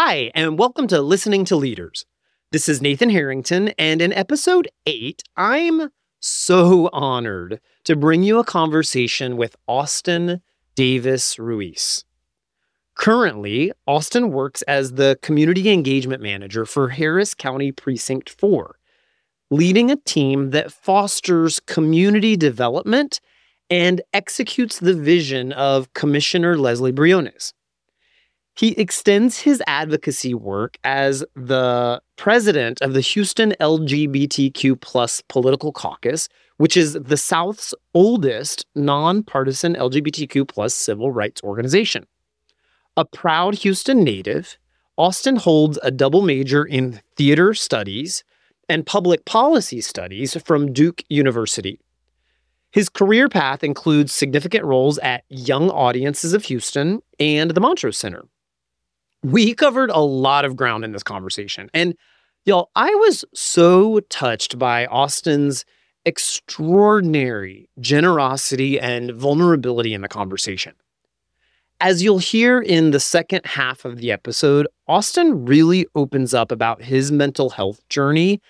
Hi, and welcome to Listening to Leaders. This is Nathan Harrington, and in episode eight, I'm so honored to bring you a conversation with Austin Davis Ruiz. Currently, Austin works as the Community Engagement Manager for Harris County Precinct 4, leading a team that fosters community development and executes the vision of Commissioner Lesley Briones. He extends his advocacy work as the president of the Houston LGBTQ plus political caucus, which is the South's oldest nonpartisan LGBTQ plus civil rights organization. A proud Houston native, Austin holds a double major in theater studies and public policy studies from Duke University. His career path includes significant roles at Young Audiences of Houston and the Montrose Center. We covered a lot of ground in this conversation. And y'all, I was so touched by Austin's extraordinary generosity and vulnerability in the conversation. As you'll hear in the second half of the episode, Austin really opens up about his mental health journey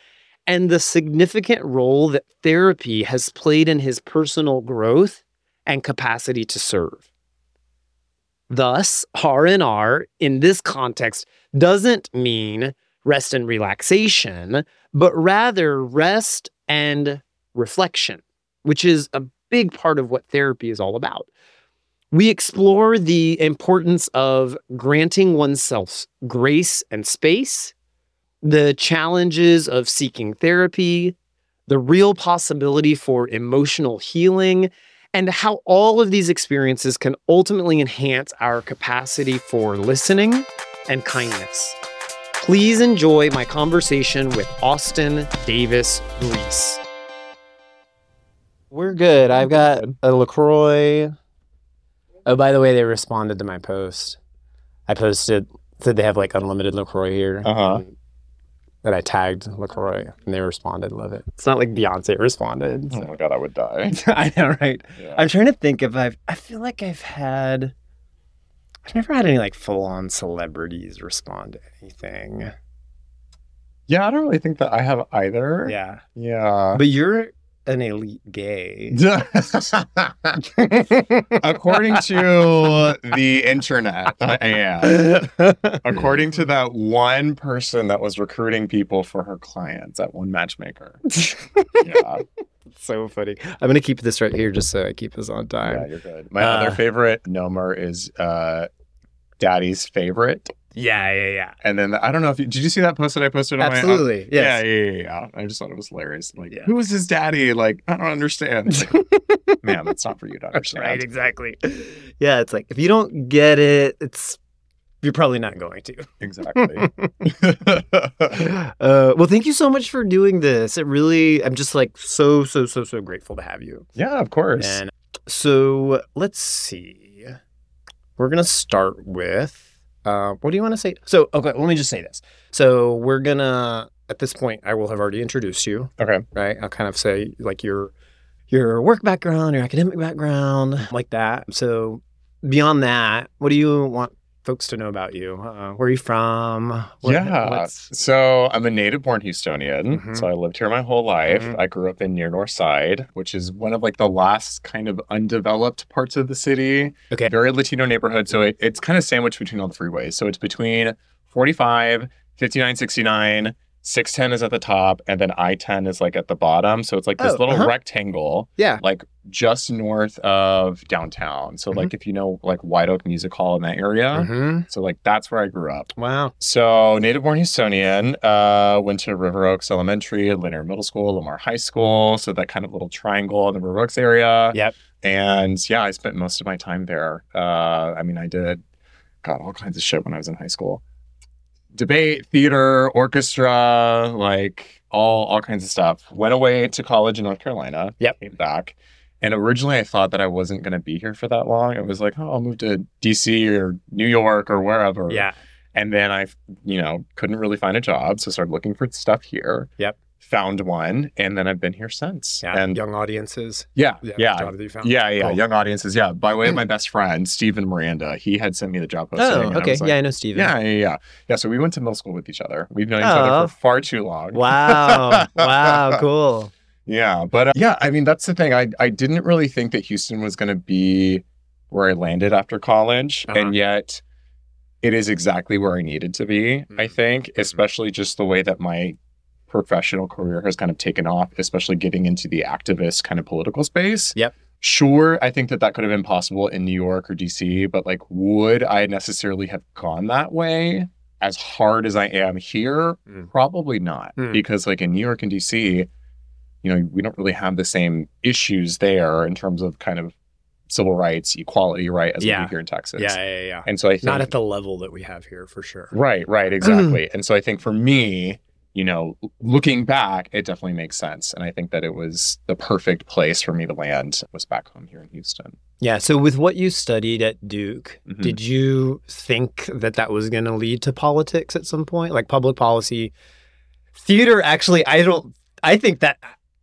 and the significant role that therapy has played in his personal growth and capacity to serve. Thus, R&R in this context doesn't mean rest and relaxation, but rather rest and reflection, which is a big part of what therapy is all about. We explore the importance of granting oneself grace and space, the challenges of seeking therapy, the real possibility for emotional healing, and how all of these experiences can ultimately enhance our capacity for listening and kindness. Please enjoy my conversation with Austin Davis Ruiz. We're good. I've got a LaCroix. Oh, by the way, they responded to my post. I posted, said they have like unlimited LaCroix here. Uh-huh. That I tagged LaCroix and they responded, love it. It's not like Beyonce responded. Oh my god, I would die. I know, right? Yeah. I'm trying to think if I've. I feel like I've had. I've never had any like full on celebrities respond to anything. yeah, I don't really think that I have either. Yeah, Yeah. but you're an elite gay. According to the internet, I am. According to that one person that was recruiting people for her clients at one matchmaker. Yeah, so funny. I'm gonna keep this right here just so I keep this on time. yeah, you're good. My Uh, other favorite Nomer is uh, Daddy's favorite. Yeah, yeah, yeah. And then I don't know if you did you see that post that I posted on my Absolutely. Yeah, Yes. yeah, yeah, yeah. I just thought it was hilarious. Like, Yeah. who is his daddy? Like, I don't understand. Like, Man, that's not for you to understand. Right. Exactly. Yeah. It's like if you don't get it, it's you're probably not going to. Exactly. uh, well, thank you so much for doing this. It really, I'm just like so, so, so, so grateful to have you. yeah, of course. And so let's see. We're gonna start with. Uh, what do you want to say? So, okay, let me just say this. So, we're gonna at this point, I will have already introduced you, okay. right? I'll kind of say like your your work background, your academic background, like that. So, beyond that, what do you want folks to know about you? Uh, where are you from? What- yeah. what's- So I'm a native born Houstonian. Mhm. So I lived here my whole life. Mhm. I grew up in near North Side, which is one of like the last kind of undeveloped parts of the city. Okay. Very Latino neighborhood. So it, it's kind of sandwiched between all the freeways. So it's between 45, 59, 69. 610 is at the top, and then I 10 is like at the bottom. So it's like this Oh, little uh-huh. rectangle. Yeah. like just north of downtown. So like if you know like White Oak Music Hall in that area. hmm So like that's where I grew up. Wow. So native born Houstonian, uh, went to River Oaks Elementary, Lanier Middle School, Lamar High School. So that kind of little triangle in the River Oaks area. Yep. And yeah, I spent most of my time there. Uh, I mean, I did got all kinds of shit when I was in high school. Debate, theater, orchestra, like all all kinds of stuff. Went away to college in North Carolina. Yep. Came back. And originally I thought that I wasn't going to be here for that long. It was like, oh, I'll move to DC or New York or wherever. Yeah. And then I, you know, couldn't really find a job. So started looking for stuff here. Yep. Found one, and then I've been here since. Yeah, and young audiences. yeah, Yeah, yeah, job that you found. yeah, yeah, Cool. young audiences. Yeah, by way of my best friend Stephen Miranda, he had sent me the job posting. Oh, and I okay. like, yeah, I know Steven. yeah, yeah, yeah, yeah. So we went to middle school with each other. We've known each Oh. other for far too long. Wow. wow. Cool. Yeah, but uh, yeah, I mean that's the thing. I I didn't really think that Houston was going to be where I landed after college, Uh-huh. and yet it is exactly where I needed to be. I Mhm. think, especially just the way that my professional career has kind of taken off, especially getting into the activist kind of political space. Yep. Sure, I think that that could have been possible in New York or DC, but like, would I necessarily have gone that way as hard as I am here? Mm. Probably not, Mm. because like in New York and DC, you know, we don't really have the same issues there in terms of kind of civil rights, equality, right, as we do here in Texas. Yeah, yeah, yeah. And so I think Not at the level that we have here for sure. Right, right, exactly. and so I think for me, you know, looking back, it definitely makes sense. And I think that it was the perfect place for me to land was back home here in Houston. Yeah. So, with what you studied at Duke, Mhm. did you think that that was going to lead to politics at some point, like public policy? Theater, actually, I don't. I think that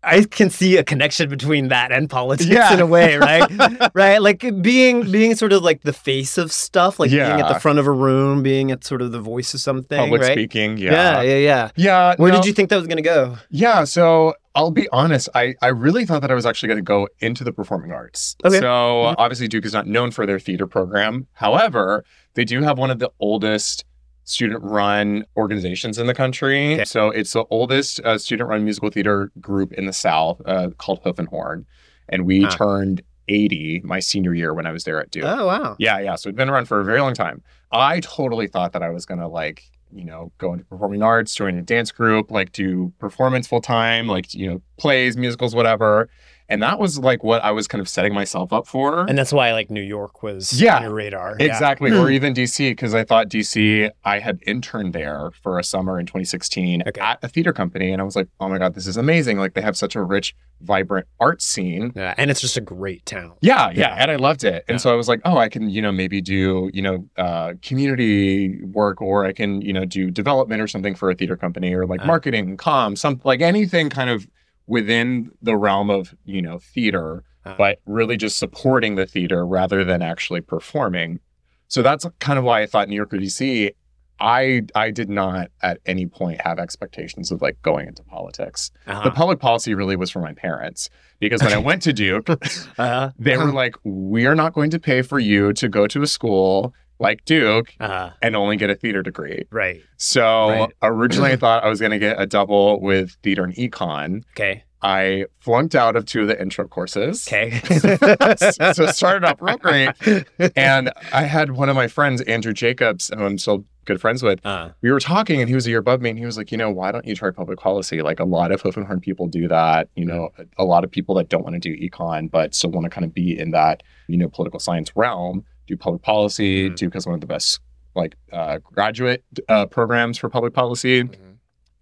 I can see a connection between that and politics Yeah. in a way, right? right, like being being sort of like the face of stuff, like being at the front of a room, being at sort of the voice of something, Public right? speaking, yeah, yeah. yeah, yeah. Yeah. Where no, did you think that was going to go? Yeah, so I'll be honest, I, I really thought that I was actually going to go into the performing arts. Okay. So Mhm. obviously Duke is not known for their theater program. However, they do have one of the oldest student run organizations in the country. Okay. So it's the oldest uh, student run musical theater group in the South uh, called Hoof and Horn. And we turned 80 my senior year when I was there at Duke. Oh, wow. Yeah, yeah. So it'd been around for a very long time. I totally thought that I was gonna like, you know, go into performing arts, join a dance group, like do performance full time, like you know, plays, musicals, whatever. And that was like what I was kind of setting myself up for. And that's why like New York was Yeah. on your radar. Yeah. Exactly, or even DC, because I thought DC, I had interned there for a summer in 2016 Okay. at a theater company, and I was like, oh my god, this is amazing! Like they have such a rich, vibrant art scene. Yeah, and it's just a great town. Yeah, yeah, Yeah. and I loved it. And Yeah. so I was like, oh, I can, you know, maybe do, you know, uh, community work, or I can, you know, do development or something for a theater company, or like Uh. marketing, com, some like anything kind of within the realm of, you know, theater, Uh. but really just supporting the theater rather than actually performing. So that's kind of why I thought New York or DC. I I did not at any point have expectations of like going into politics. Uh-huh. The public policy really was for my parents because when I went to Duke, uh-huh. they were like, "We are not going to pay for you to go to a school like Duke uh, and only get a theater degree." right. So Right. originally, I thought I was going to get a double with theater and econ. Okay. I flunked out of two of the intro courses. Okay. so it started off real great, and I had one of my friends, Andrew Jacobs, who I'm still good friends with. Uh, We were talking, and he was a year above me, and he was like, "You know, why don't you try public policy? Like a lot of hoof and horn people do that. You know, a, a lot of people that don't want to do econ but still want to kind of be in that, you know, political science realm do public policy. Mhm. Duke has one of the best like uh, graduate uh, programs for public policy. Mhm.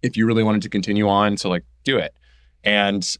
If you really wanted to continue on, so like do it, and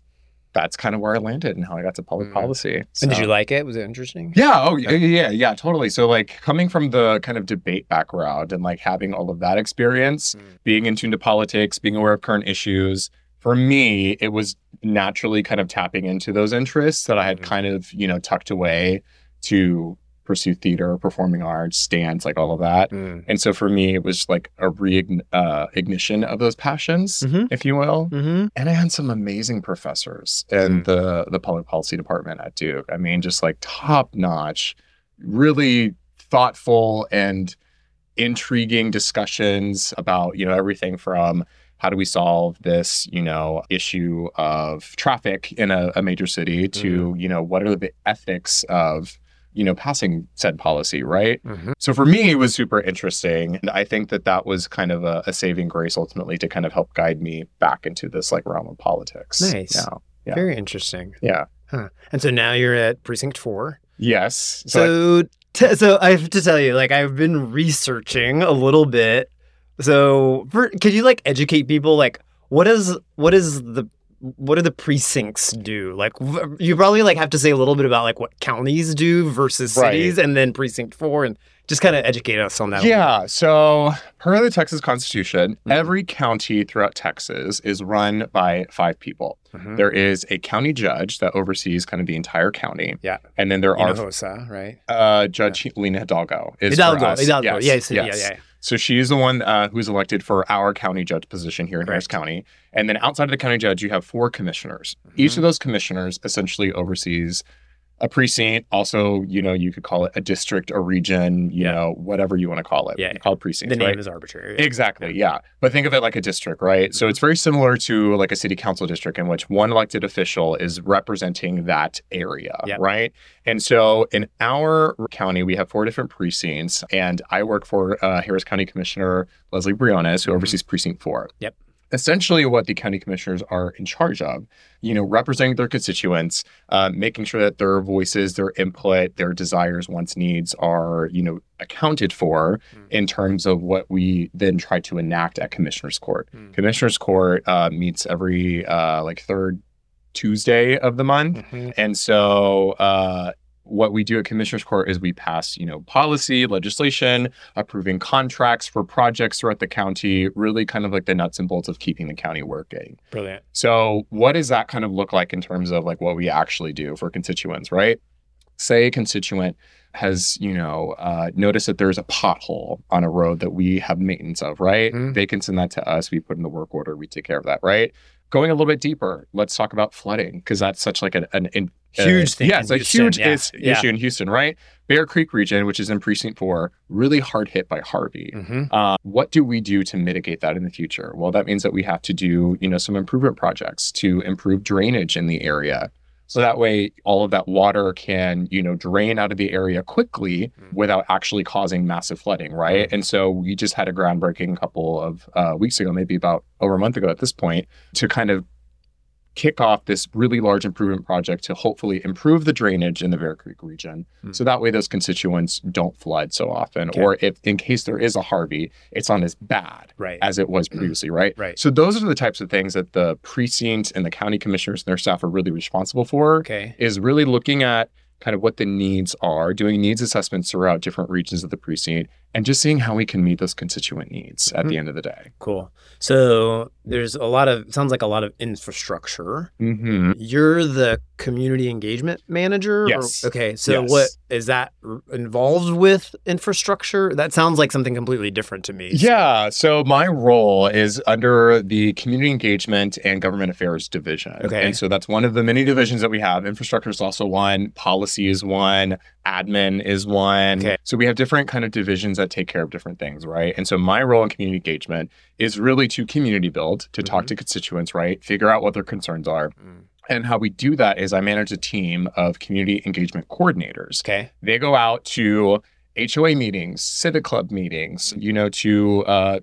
that's kind of where I landed and how I got to public Mhm. policy. and did you like it? Was it interesting? yeah. Oh, yeah, yeah, yeah, totally. So, like, coming from the kind of debate background and like having all of that experience, Mm. being in tune to politics, being aware of current issues, for me, it was naturally kind of tapping into those interests that I had Mhm. kind of, you know, tucked away to pursue theater, performing arts, dance, like all of that. Mm. And so for me, it was like a re uh, ignition of those passions, Mhm. if you will Mm-hmm. and I had some amazing professors in Mm. the the public policy department at Duke. I mean, just like top notch, really thoughtful and intriguing discussions about you know everything from how do we solve this you know issue of traffic in a, a major city to you know what are the ethics of you know passing said policy right Mm-hmm. so for me, it was super interesting. And I think that that was kind of a, a saving grace ultimately to kind of help guide me back into this like realm of politics. Nice. Yeah. Yeah. Very interesting. Yeah. And so now you're at precinct four. Yes. So, I- So, t- so I have to tell you, like, I've been researching a little bit. So, for, could you like educate people? Like, what is what is the what do the precincts do? Like, you probably like have to say a little bit about like what counties do versus Right. cities, and then precinct four, and Just kind of educate us on that. Yeah. So, per the Texas Constitution, Mhm. every county throughout Texas is run by five people. Mhm. There is a county judge that oversees kind of the entire county. Yeah. And then there are Hinojosa, right? uh, Judge Lina Hidalgo. Is for Hidalgo, us. Hidalgo. Yes, Yes, yeah, yes. yeah, yeah. So she is the one uh, who's elected for our county judge position here in Harris. County. And then outside of the county judge, you have four commissioners. Each Mhm. of those commissioners essentially oversees a precinct. Also, you know, you could call it a district, a region, you Yeah. know, whatever you want to call it. Yeah. You call it precinct. The name right? is arbitrary. Exactly. Yeah. But think of it like a district, right? So it's very similar to like a city council district in which one elected official is representing that area, Yep. right? And so in our county, we have four different precincts, and I work for uh, Harris County Commissioner Lesley Briones, who Mhm. oversees precinct four. Yep. Essentially, what the county commissioners are in charge of, you know, representing their constituents, uh, making sure that their voices, their input, their desires, wants, needs are, you know, accounted for Mm. in terms of what we then try to enact at commissioners court. Mm. Commissioners court uh, meets every uh, like third Tuesday of the month, Mhm. and so uh, what we do at commissioners court is we pass you know policy legislation approving contracts for projects throughout the county really kind of like the nuts and bolts of keeping the county working. Brilliant. so what does that kind of look like in terms of like what we actually do for constituents right? Say a constituent has you know uh, noticed that there's a pothole on a road that we have maintenance of right? Mhm. they can send that to us. We put in the work order. We take care of that right going a little bit deeper let's talk about flooding because that's such like an, an, an Huge uh, thing yeah it's a Houston, huge yeah, is- yeah. issue in houston right bear creek region which is in precinct four really hard hit by harvey Mhm. uh, what do we do to mitigate that in the future? Well, that means that we have to do, you know, some improvement projects to improve drainage in the area. So that way all of that water can, you know, drain out of the area quickly Mm. without actually causing massive flooding, right? And so we just had a groundbreaking couple of uh, weeks ago, maybe about over a month ago at this point, to kind of kick off this really large improvement project to hopefully improve the drainage in the Bear Creek region. Mm. So that way those constituents don't flood so often. Okay. Or if in case there is a Harvey, it's not as bad Right. as it was previously, right? Right. So those are the types of things that the precinct and the county commissioners and their staff are really responsible for Okay. is really looking at kind of what the needs are, doing needs assessments throughout different regions of the precinct, and just seeing how we can meet those constituent needs at Mhm. the end of the day. Cool. So there's a lot of sounds like a lot of infrastructure. Mm-hmm. You're the community engagement manager. or- Yes. okay. So Yes. what is that involved with infrastructure? That sounds like something completely different to me. Yeah. So my role is under the Community Engagement and Government Affairs Division. Okay. And so that's one of the many divisions that we have. Infrastructure is also one, policy is one, admin is one. Okay. So we have different kind of divisions that take care of different things, right? And so my role in community engagement is really to community build, to talk Mhm. to constituents, right? Figure out what their concerns are. Mm. And how we do that is I manage a team of community engagement coordinators Okay. they go out to HOA meetings, civic club meetings, Mm-hmm. you know, to uh,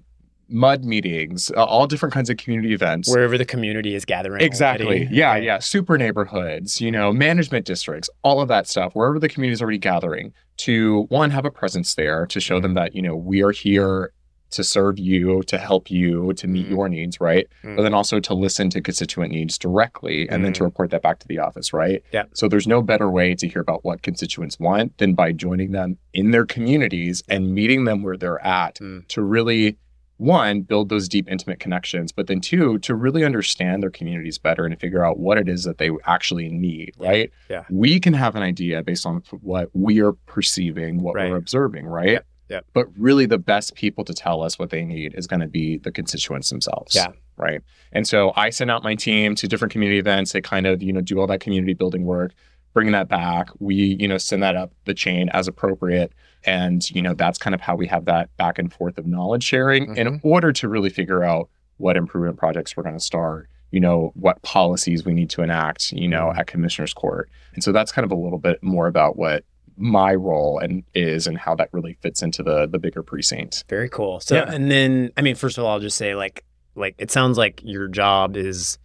mud meetings, uh, all different kinds of community events. Wherever the community is gathering. Exactly. already. Yeah, yeah. Super neighborhoods, you know, management districts, all of that stuff, wherever the community is already gathering, to one, have a presence there to show Mm-hmm. them that, you know, we are here to serve you, to help you, to meet Mhm. your needs, right? Mm. But then also to listen to constituent needs directly and then to Mhm. report that back to the office, right? Yeah. So there's no better way to hear about what constituents want than by joining them in their communities and meeting them where they're at Mm. to really one build those deep intimate connections but then two to really understand their communities better and figure out what it is that they actually need right Yeah. we can have an idea based on what we are perceiving what Right. we're observing right Yep. Yep. but really the best people to tell us what they need is going to be the constituents themselves Yeah. right and so i send out my team to different community events they kind of you know do all that community building work bring that back we you know send that up the chain as appropriate and you know that's kind of how we have that back and forth of knowledge sharing in order to really figure out what improvement projects we're going to start you know what policies we need to enact you know Mhm. at commissioners court and so that's kind of a little bit more about what my role and is and how that really fits into the the bigger precinct Very cool. So, Yeah. and then, I mean, first of all, I'll just say, like, like it sounds like your job is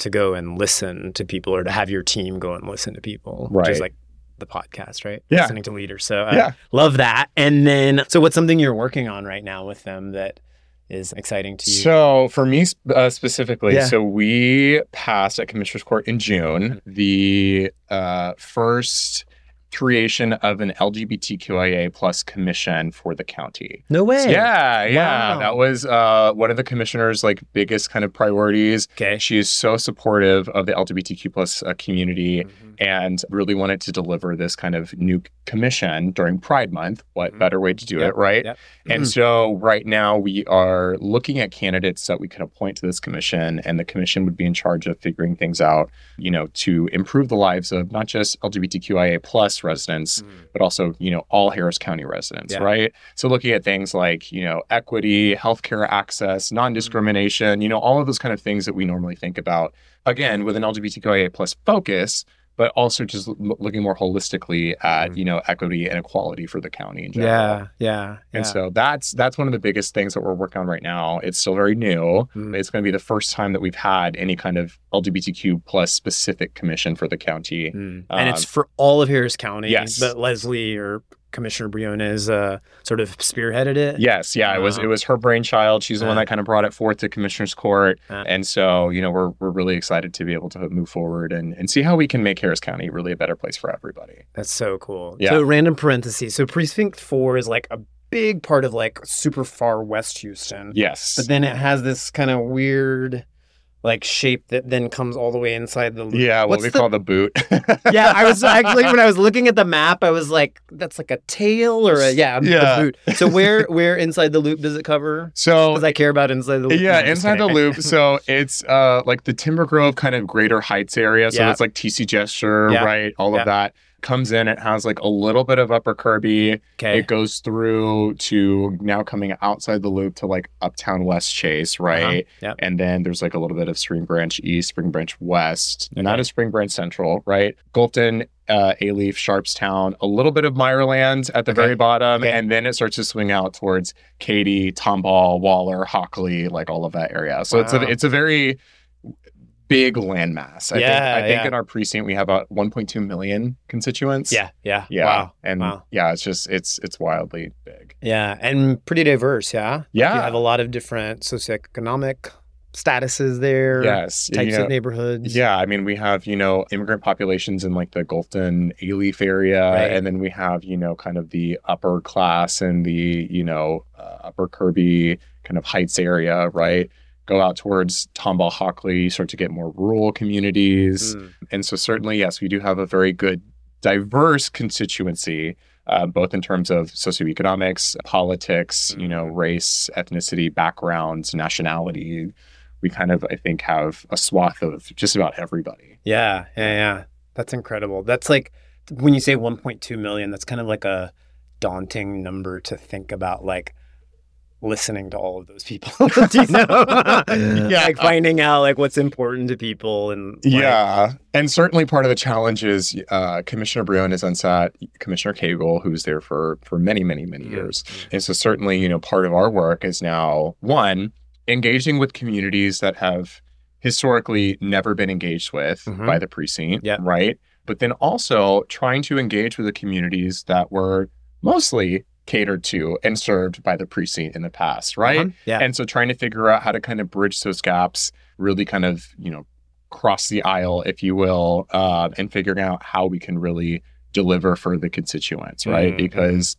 to go and listen to people, or to have your team go and listen to people, which is like the podcast, right? Yeah. Listening to leaders. So, I Yeah. love that. And then, so what's something you're working on right now with them that is exciting to you? So for me uh, specifically, Yeah. so we passed at Commissioners Court in June the uh, first creation of an LGBTQIA plus commission for the county. No way. Yeah, yeah. Wow. That was uh, one of the commissioner's like biggest kind of priorities. Okay. She is so supportive of the LGBTQ plus uh, community Mhm. and really wanted to deliver this kind of new commission during Pride Month. What Mhm. better way to do Yep, it, right? yep. And Mhm. so right now we are looking at candidates that we can appoint to this commission, and the commission would be in charge of figuring things out, you know, to improve the lives of not just LGBTQIA plus residents, Mhm. but also, you know, all Harris County residents, Yeah. right? So looking at things like, you know, equity, healthcare access, non-discrimination, you know, all of those kind of things that we normally think about, again, with an LGBTQIA plus focus, but also just l- looking more holistically at, Mhm. you know, equity and equality for the county in general. Yeah, yeah. And yeah. so that's that's one of the biggest things that we're working on right now. It's still very new. Mm. It's going to be the first time that we've had any kind of LGBTQ plus specific commission for the county. Mm. and it's Um, for all of Harris County. yes. But Lesley or Commissioner Briones uh, sort of spearheaded it. Yes, yeah, it was it was her brainchild. She's the one Uh. that kind of brought it forth to Commissioner's Court, Uh. and so you know we're we're really excited to be able to move forward and and see how we can make Harris County really a better place for everybody. That's so cool. Yeah. So random parentheses. So precinct four is like a big part of like super far west Houston. Yes, But then it has this kind of weird like shape that then comes all the way inside the loop. yeah, what What's we the- call the boot. yeah, I was actually when I was looking at the map, I was like, "That's like a tail or a yeah, Yeah. the boot." So where where inside the loop does it cover? so Because I care about inside the loop. Yeah, No, I'm inside the loop. So it's uh like the Timber Grove kind of Greater Heights area. So Yeah. it's like TC Jester, Yeah. right? All Yeah. of that comes in. It has like a little bit of Upper Kirby. Okay. It goes through to now coming outside the loop to like Uptown Westchase, right? Uh-huh. Yep. And then there's like a little bit of Spring Branch East, Spring Branch West, Okay. not a Spring Branch Central, right? Gulfton, uh, Alief, Sharpstown, a little bit of Meyerland at the Okay. very bottom, Okay. and then it starts to swing out towards Katy, Tomball, Waller, Hockley, like all of that area. So it's a it's a very big landmass. I Yeah, think I think yeah. in our precinct we have about 1.2 million constituents. Yeah, yeah. Yeah. Wow. And Wow. yeah, it's just it's it's wildly big. Yeah, and pretty diverse. Yeah. Yeah. You have a lot of different socioeconomic statuses there. Yes. Types you know, of neighborhoods. Yeah, I mean, we have, you know, immigrant populations in like the Gulfton Alief area. Right. And then we have, you know, kind of the upper class and the, you know, uh, upper Kirby kind of heights area, right? Go out towards Tomball Hockley, start to get more rural communities. Mm. And so, certainly, yes, we do have a very good, diverse constituency, uh, both in terms of socioeconomics, politics, you know, Mhm. race, ethnicity, backgrounds, nationality. We kind of, I think, have a swath of just about everybody. Yeah, yeah, yeah. That's incredible. That's like when you say 1.2 million, that's kind of like a daunting number to think about like listening to all of those people. You know? Yeah. Like finding out like what's important to people and like, yeah. And certainly part of the challenge is uh, Commissioner Briones on set, Commissioner Cagle, who's there for, for many, many, many Mhm. years. And so certainly, you know, part of our work is now one, engaging with communities that have historically never been engaged with Mhm. by the precinct, Yep. right? But then also trying to engage with the communities that were mostly catered to and served by the precinct in the past, right? Uh-huh. Yeah. And so trying to figure out how to kind of bridge those gaps, really kind of, you know, cross the aisle, if you will, uh, and figuring out how we can really deliver for the constituents, right? Mhm. Because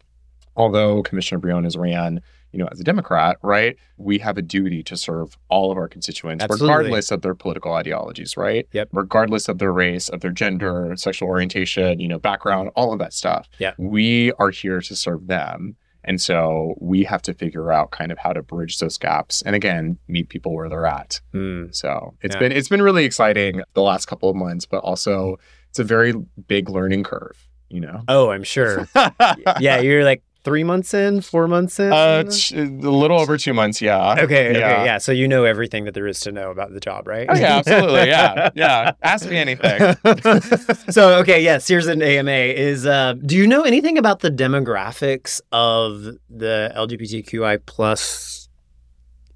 although Commissioner Briones ran, you know, as a Democrat, right, we have a duty to serve all of our constituents, Absolutely. regardless of their political ideologies, right? Yep. Regardless of their race, of their gender, sexual orientation, you know, background, all of that stuff. Yeah. We are here to serve them. And so we have to figure out kind of how to bridge those gaps and again, meet people where they're at. Mm. So it's Yeah. been it's been really exciting the last couple of months, but also it's a very big learning curve, you know. Oh, I'm sure. yeah, you're like three months in, four months in. Uh, a little over two months, yeah. okay, okay, yeah. So you know everything that there is to know about the job, right? Oh yeah, absolutely, yeah, yeah. Ask me anything. so okay, yes. Here's an AMA. Is uh, do you know anything about the demographics of the LGBTQI plus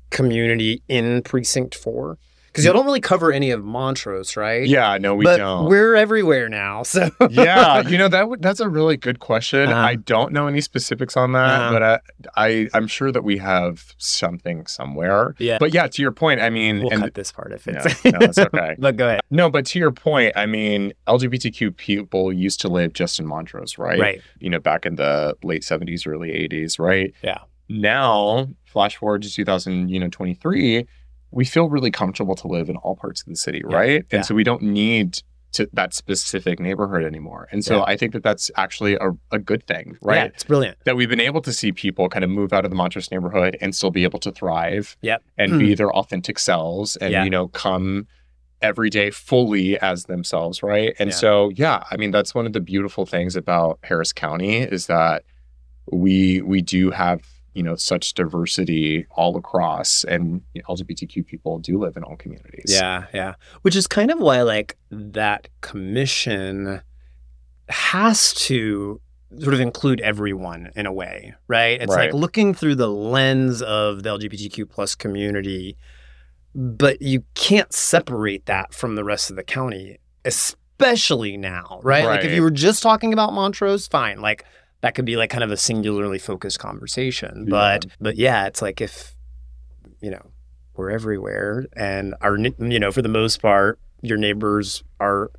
community in Precinct Four? Because y'all don't really cover any of Montrose, right? Yeah, no, we but don't. we're everywhere now. So yeah, you know that w- that's a really good question. Uh-huh. I don't know any specifics on that, Uh-huh. but I, I I'm sure that we have something somewhere. yeah, But yeah, to your point, I mean, we'll and cut this part if no, it's. no, it's okay. but go ahead. No, but to your point, I mean, LGBTQ people used to live just in Montrose, right? Right. You know, back in the late 70s, early 80s, right? Yeah. Now, flash forward to 2023, we feel really comfortable to live in all parts of the city, Yeah. right? And Yeah. so we don't need to that specific neighborhood anymore. And so Yeah. I think that that's actually a, a good thing, right? Yeah, it's brilliant. That we've been able to see people kind of move out of the Montrose neighborhood and still be able to thrive Yep. and be hmm. their authentic selves and, you know, come every day fully as themselves, right? And so, yeah, I mean, that's one of the beautiful things about Harris County is that we we do have you know such diversity all across, and LGBTQ people do live in all communities. Yeah, yeah. Which is kind of why like that commission has to sort of include everyone in a way, right? It's like looking through the lens of the LGBTQ plus community, but you can't separate that from the rest of the county, especially now, right? Like if you were just talking about Montrose, fine. Like that could be like kind of a singularly focused conversation. Yeah. But but yeah, it's like if you know, we're everywhere and our you know, for the most part, your neighbors are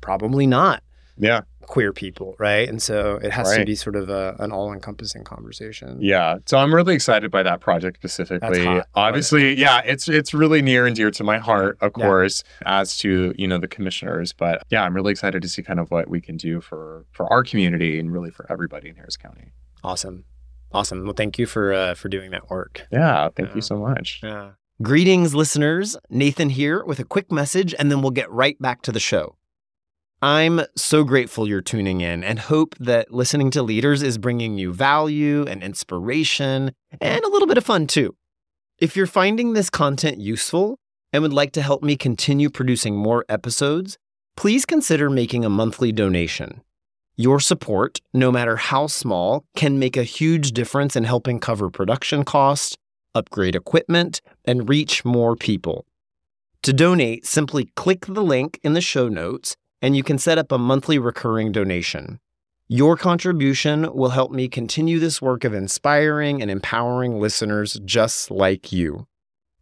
probably not yeah, queer people, right? And so it has to be sort of a, an all-encompassing conversation. yeah. So I'm really excited by that project specifically. hot. Obviously, yeah, it's it's really near and dear to my heart, of Yeah. course, as to you know the commissioners. But yeah, I'm really excited to see kind of what we can do for for our community and really for everybody in Harris County. Awesome. Awesome. Well, thank you for uh, for doing that work. Yeah, thank Yeah. you so much. Yeah. Greetings, listeners. Nathan here with a quick message, and then we'll get right back to the show. I'm so grateful you're tuning in and hope that listening to leaders is bringing you value and inspiration and a little bit of fun too. If you're finding this content useful and would like to help me continue producing more episodes, please consider making a monthly donation. Your support, no matter how small, can make a huge difference in helping cover production costs, upgrade equipment, and reach more people. To donate, simply click the link in the show notes and you can set up a monthly recurring donation. Your contribution will help me continue this work of inspiring and empowering listeners just like you.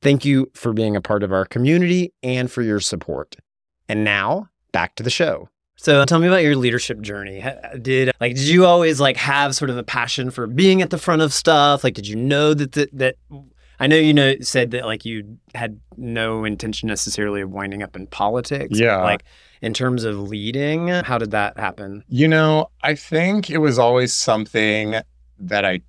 Thank you for being a part of our community and for your support. And now, back to the show. So tell me about your leadership journey. Did like did you always like have sort of a passion for being at the front of stuff? Like did you know that that, that I know you know said that like you had no intention necessarily of winding up in politics. Yeah. Like in terms of leading, how did that happen? You know, I think it was always something that I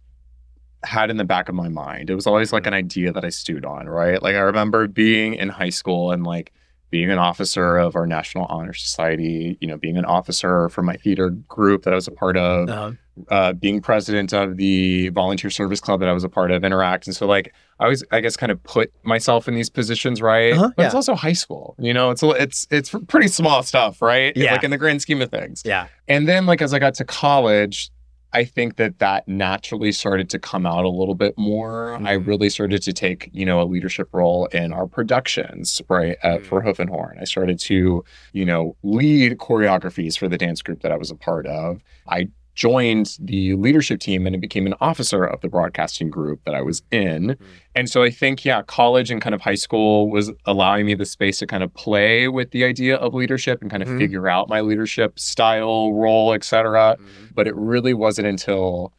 had in the back of my mind. It was always like an idea that I stewed on, right? Like I remember being in high school and like being an officer of our National Honor Society, you know, being an officer for my theater group that I was a part of, Uh, uh, being president of the volunteer service club that I was a part of, Interact. And so, like, I always, I guess, kind of put myself in these positions, right? Uh-huh, but it's also high school, you know. It's it's it's pretty small stuff, right? Yeah. Like in the grand scheme of things. yeah. And then, like, as I got to college, I think that that naturally started to come out a little bit more. I Mhm. really started to take, you know, a leadership role in our productions, right, at, Mhm. for Hoof and Horn. I started to, you know, lead choreographies for the dance group that I was a part of. I joined the leadership team and it became an officer of the broadcasting group that I was in. And so I think, yeah, college and kind of high school was allowing me the space to kind of play with the idea of leadership and kind of Mhm. figure out my leadership style, role, et cetera. Mhm. But it really wasn't until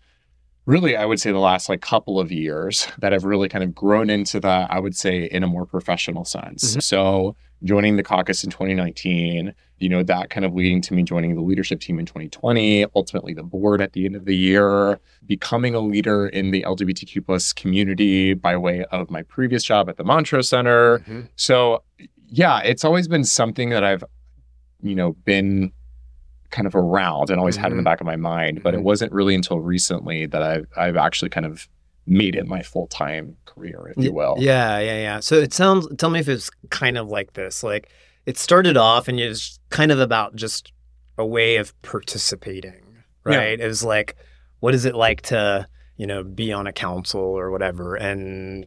really, I would say the last like couple of years that I've really kind of grown into that, I would say in a more professional sense. Mhm. So joining the caucus in 2019, you know, that kind of leading to me joining the leadership team in 2020, ultimately the board at the end of the year, becoming a leader in the LGBTQ plus community by way of my previous job at the Montrose Center. Mhm. So yeah, it's always been something that I've, you know, been kind of around and always had in the Mhm. back of my mind. But it Mhm. wasn't really until recently that I've I've actually kind of made it my full time career, if you will. Yeah, yeah, yeah. So it sounds. Tell me if it's kind of like this. Like it started off, and it's kind of about just a way of participating, Yeah. right? It was like, what is it like to, you know, be on a council or whatever, and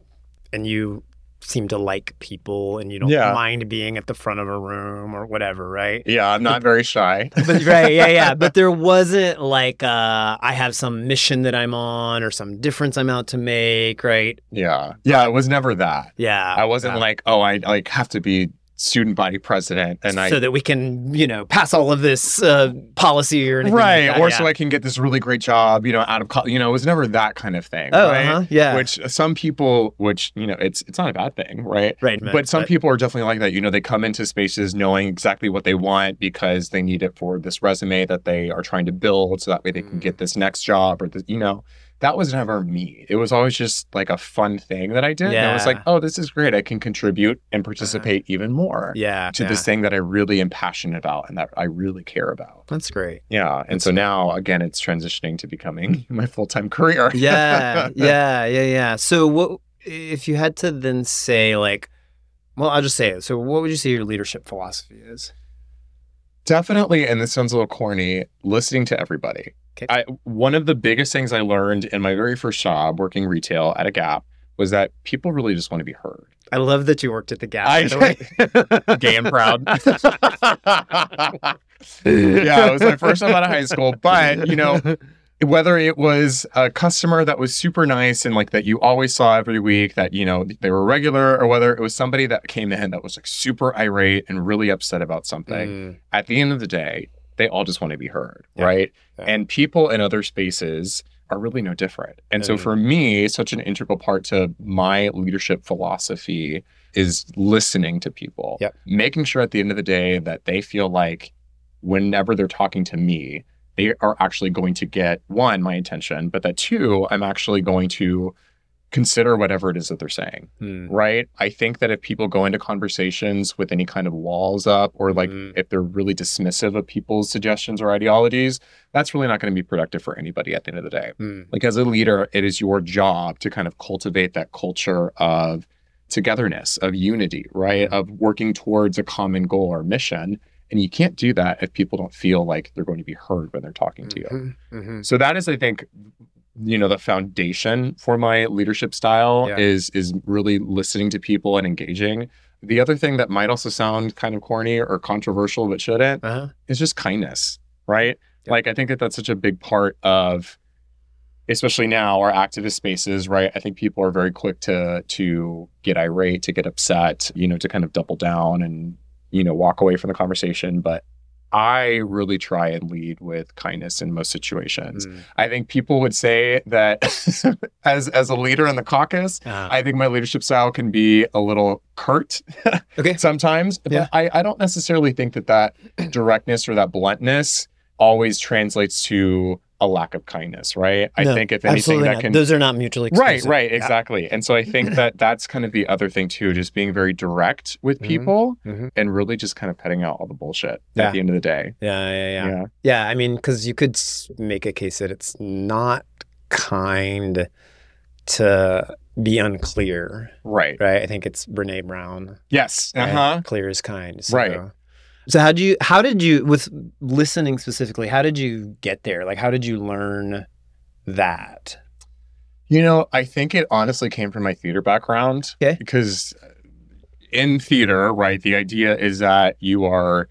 and you seem to like people and you don't Yeah. mind being at the front of a room or whatever, right? Yeah, I'm not very shy. But right, yeah, yeah. But there wasn't like uh I have some mission that I'm on or some difference I'm out to make, right? Yeah. Yeah, it was never that. Yeah. I wasn't yeah. like, oh, I like have to be student body president and I so that we can, you know, pass all of this uh, policy or anything. like right that, or yeah. so I can get this really great job, you know, out of college. You know, it was never that kind of thing, Oh, right? uh-huh, yeah. Which some people, which you know, it's it's not a bad thing, right? right. But some people are definitely like that. You know, they come into spaces knowing exactly what they want because they need it for this resume that they are trying to build, so that way they can Mm. get this next job or the, you know, that was never me. It was always just like a fun thing that I did. And I was like, oh, this is great. I can contribute and uh-huh. participate even more yeah. to yeah. this thing that I really am passionate about and that I really care about. That's great. Yeah. And so now again, it's transitioning to becoming my full time career. Yeah, yeah, yeah, yeah. So what if you had to then say like well, I'll just say it. So what would you say your leadership philosophy is? Definitely, and this sounds a little corny, listening to everybody. Okay. I, one of the biggest things I learned in my very first job working retail at a Gap was that people really just want to be heard. I love that you worked at the Gap. by the. Gay and proud. yeah, it was my first time out of high school, but you know, whether it was a customer that was super nice and like that you always saw every week that you know they were regular or whether it was somebody that came in that was like super irate and really upset about something Mm, at the end of the day they all just want to be heard Yeah. right Yeah. and people in other spaces are really no different and so Mm. for me such an integral part to my leadership philosophy is listening to people Yep. making sure at the end of the day that they feel like whenever they're talking to me they are actually going to get one my attention but that two i'm actually going to consider whatever it is that they're saying mm, right? I think that if people go into conversations with any kind of walls up or like Mhm. if they're really dismissive of people's suggestions or ideologies that's really not going to be productive for anybody at the end of the day. Mm, like as a leader it is your job to kind of cultivate that culture of togetherness of unity right? Of working towards a common goal or mission. And you can't do that if people don't feel like they're going to be heard when they're talking to you. Mhm, mhm. so that is, I think, you know, the foundation for my leadership style Yeah. is is really listening to people and engaging. The other thing that might also sound kind of corny or controversial but shouldn't Uh-huh. is just kindness, right? Yeah. Like I think that that's such a big part of especially now our activist spaces, right? I think people are very quick to to get irate, to get upset, you know, to kind of double down and you know, walk away from the conversation, but I really try and lead with kindness in most situations. Mm. I think people would say that as as a leader in the caucus, Uh, I think my leadership style can be a little curt okay. sometimes. But Yeah. I, I don't necessarily think that that directness or that bluntness always translates to a lack of kindness, right? I No, think if anything that not. can Those are not mutually Right, exclusive. right, Yeah. exactly. And so I think that that's kind of the other thing too, just being very direct with Mhm, people mhm. and really just kind of cutting out all the bullshit Yeah. at the end of the day. Yeah, yeah, yeah. Yeah. Yeah, I mean, because you could make a case that it's not kind to be unclear, Right. right? I think it's Brene Brown. Yes. Uh right? Clear is kind. So. Right. So how do you? How did you? With listening specifically, how did you get there? Like, how did you learn that? You know, I think it honestly came from my theater background. Okay. Because in theater, right, the idea is that you are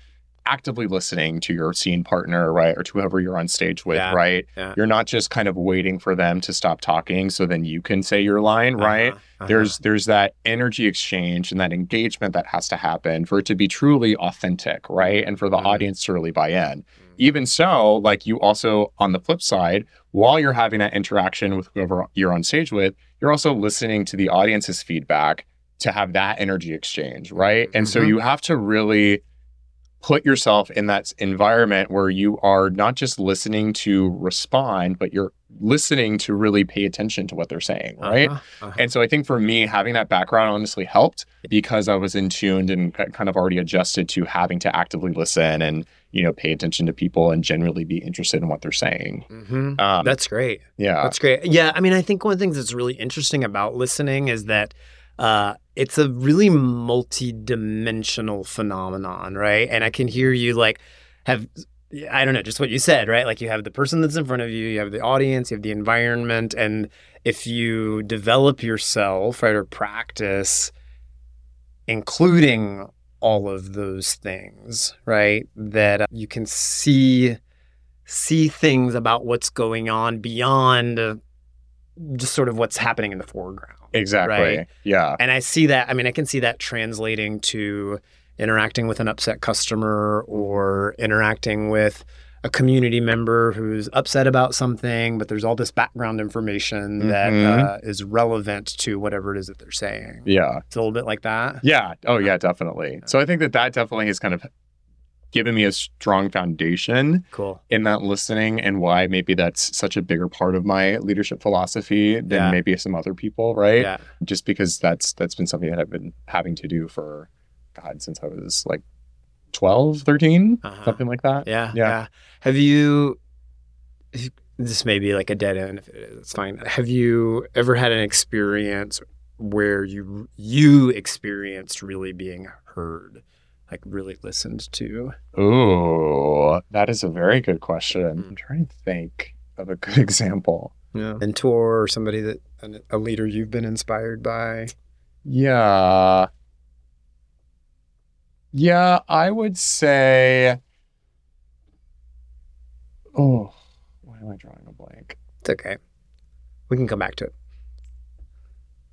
actively listening to your scene partner, right, or to whoever you're on stage with, Yeah, right? yeah. You're not just kind of waiting for them to stop talking so then you can say your line, right? Uh-huh, uh-huh. There's there's that energy exchange and that engagement that has to happen for it to be truly authentic, right? And for the Mhm. audience to really buy in. Even so, like you also on the flip side, while you're having that interaction with whoever you're on stage with, you're also listening to the audience's feedback to have that energy exchange, right? And so Mhm. you have to really put yourself in that environment where you are not just listening to respond, but you're listening to really pay attention to what they're saying, right? Uh-huh, uh-huh. And so I think for me, having that background honestly helped because I was in tuned and kind of already adjusted to having to actively listen and, you know, pay attention to people and generally be interested in what they're saying. Mhm. Um, That's great. yeah. That's great. Yeah, I mean, I think one of the things that's really interesting about listening is that uh, it's a really multi-dimensional phenomenon, right? And I can hear you like have I don't know, just what you said, right? Like you have the person that's in front of you, you have the audience, you have the environment, and if you develop yourself, right, or practice including all of those things, right? That uh, you can see see things about what's going on beyond uh, just sort of what's happening in the foreground. Exactly. Right. Yeah. And I see that, I mean, I can see that translating to interacting with an upset customer or interacting with a community member who's upset about something, but there's all this background information that Mhm. uh, is relevant to whatever it is that they're saying. Yeah. It's a little bit like that. Yeah. Oh, yeah, definitely. So I think that that definitely has kind of given me a strong foundation Cool. in that listening and why maybe that's such a bigger part of my leadership philosophy than Yeah. maybe some other people, right? Yeah. Just because that's that's been something that I've been having to do for God since I was like 12, 13, Uh-huh. something like that. Yeah, Yeah. yeah. Have you? This may be like a dead end. If it is, it's fine. Have you ever had an experience where you you experienced really being heard, like really listened to? Ooh, that is a very good question. Mm. I'm trying to think of a good example. Yeah. Mentor or somebody that a leader you've been inspired by. Yeah. Yeah, I would say. Oh, why am I drawing a blank? It's okay. We can come back to it.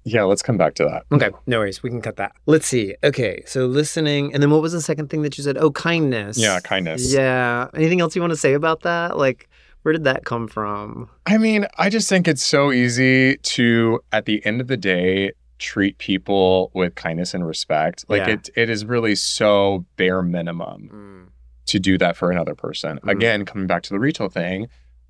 Yeah, let's come back to that. Okay, no worries. We can cut that. Let's see. Okay, so listening, and then what was the second thing that you said? Oh, kindness. Yeah, kindness. Yeah. Anything else you want to say about that? Like, where did that come from? I mean, I just think it's so easy to, at the end of the day, treat people with kindness and respect. Like Yeah. it, it is really so bare minimum. to do that for another person. Mhm. Again, coming back to the retail thing,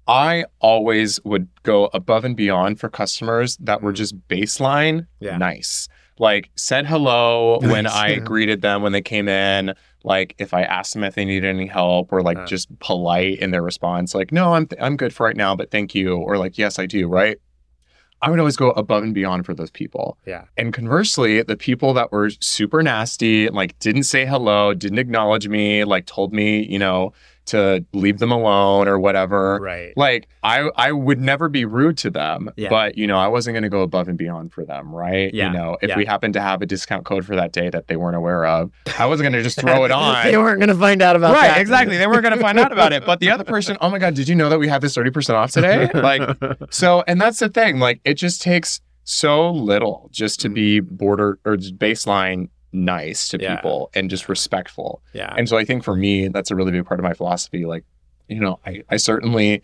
I always would go above and beyond for customers that were Mhm. just baseline Yeah. nice. Like said hello when Nice. I greeted them when they came in. Like if I asked them if they needed any help, or like Uh. just polite in their response, like no, I'm I'm good for right now, but thank you, or like yes, I do. Right. I would always go above and beyond for those people. Yeah. And conversely, the people that were super nasty, like didn't say hello, didn't acknowledge me, like told me, you know, to leave them alone or whatever. Right. Like I I would never be rude to them, Yeah. but you know, I wasn't going to go above and beyond for them, right? Yeah. You know, if Yeah. we happened to have a discount code for that day that they weren't aware of, I wasn't going to just throw it on. they weren't going to find out about it. Right, that. exactly. They weren't going to find out about it. But the other person, oh my God, did you know that we have this 30% off today? Like, so, and that's the thing. Like, it just takes so little just to mm. be border or just baseline nice to Yeah. people and just respectful. yeah. And so I think for me, that's a really big part of my philosophy. Like, you know, I, I certainly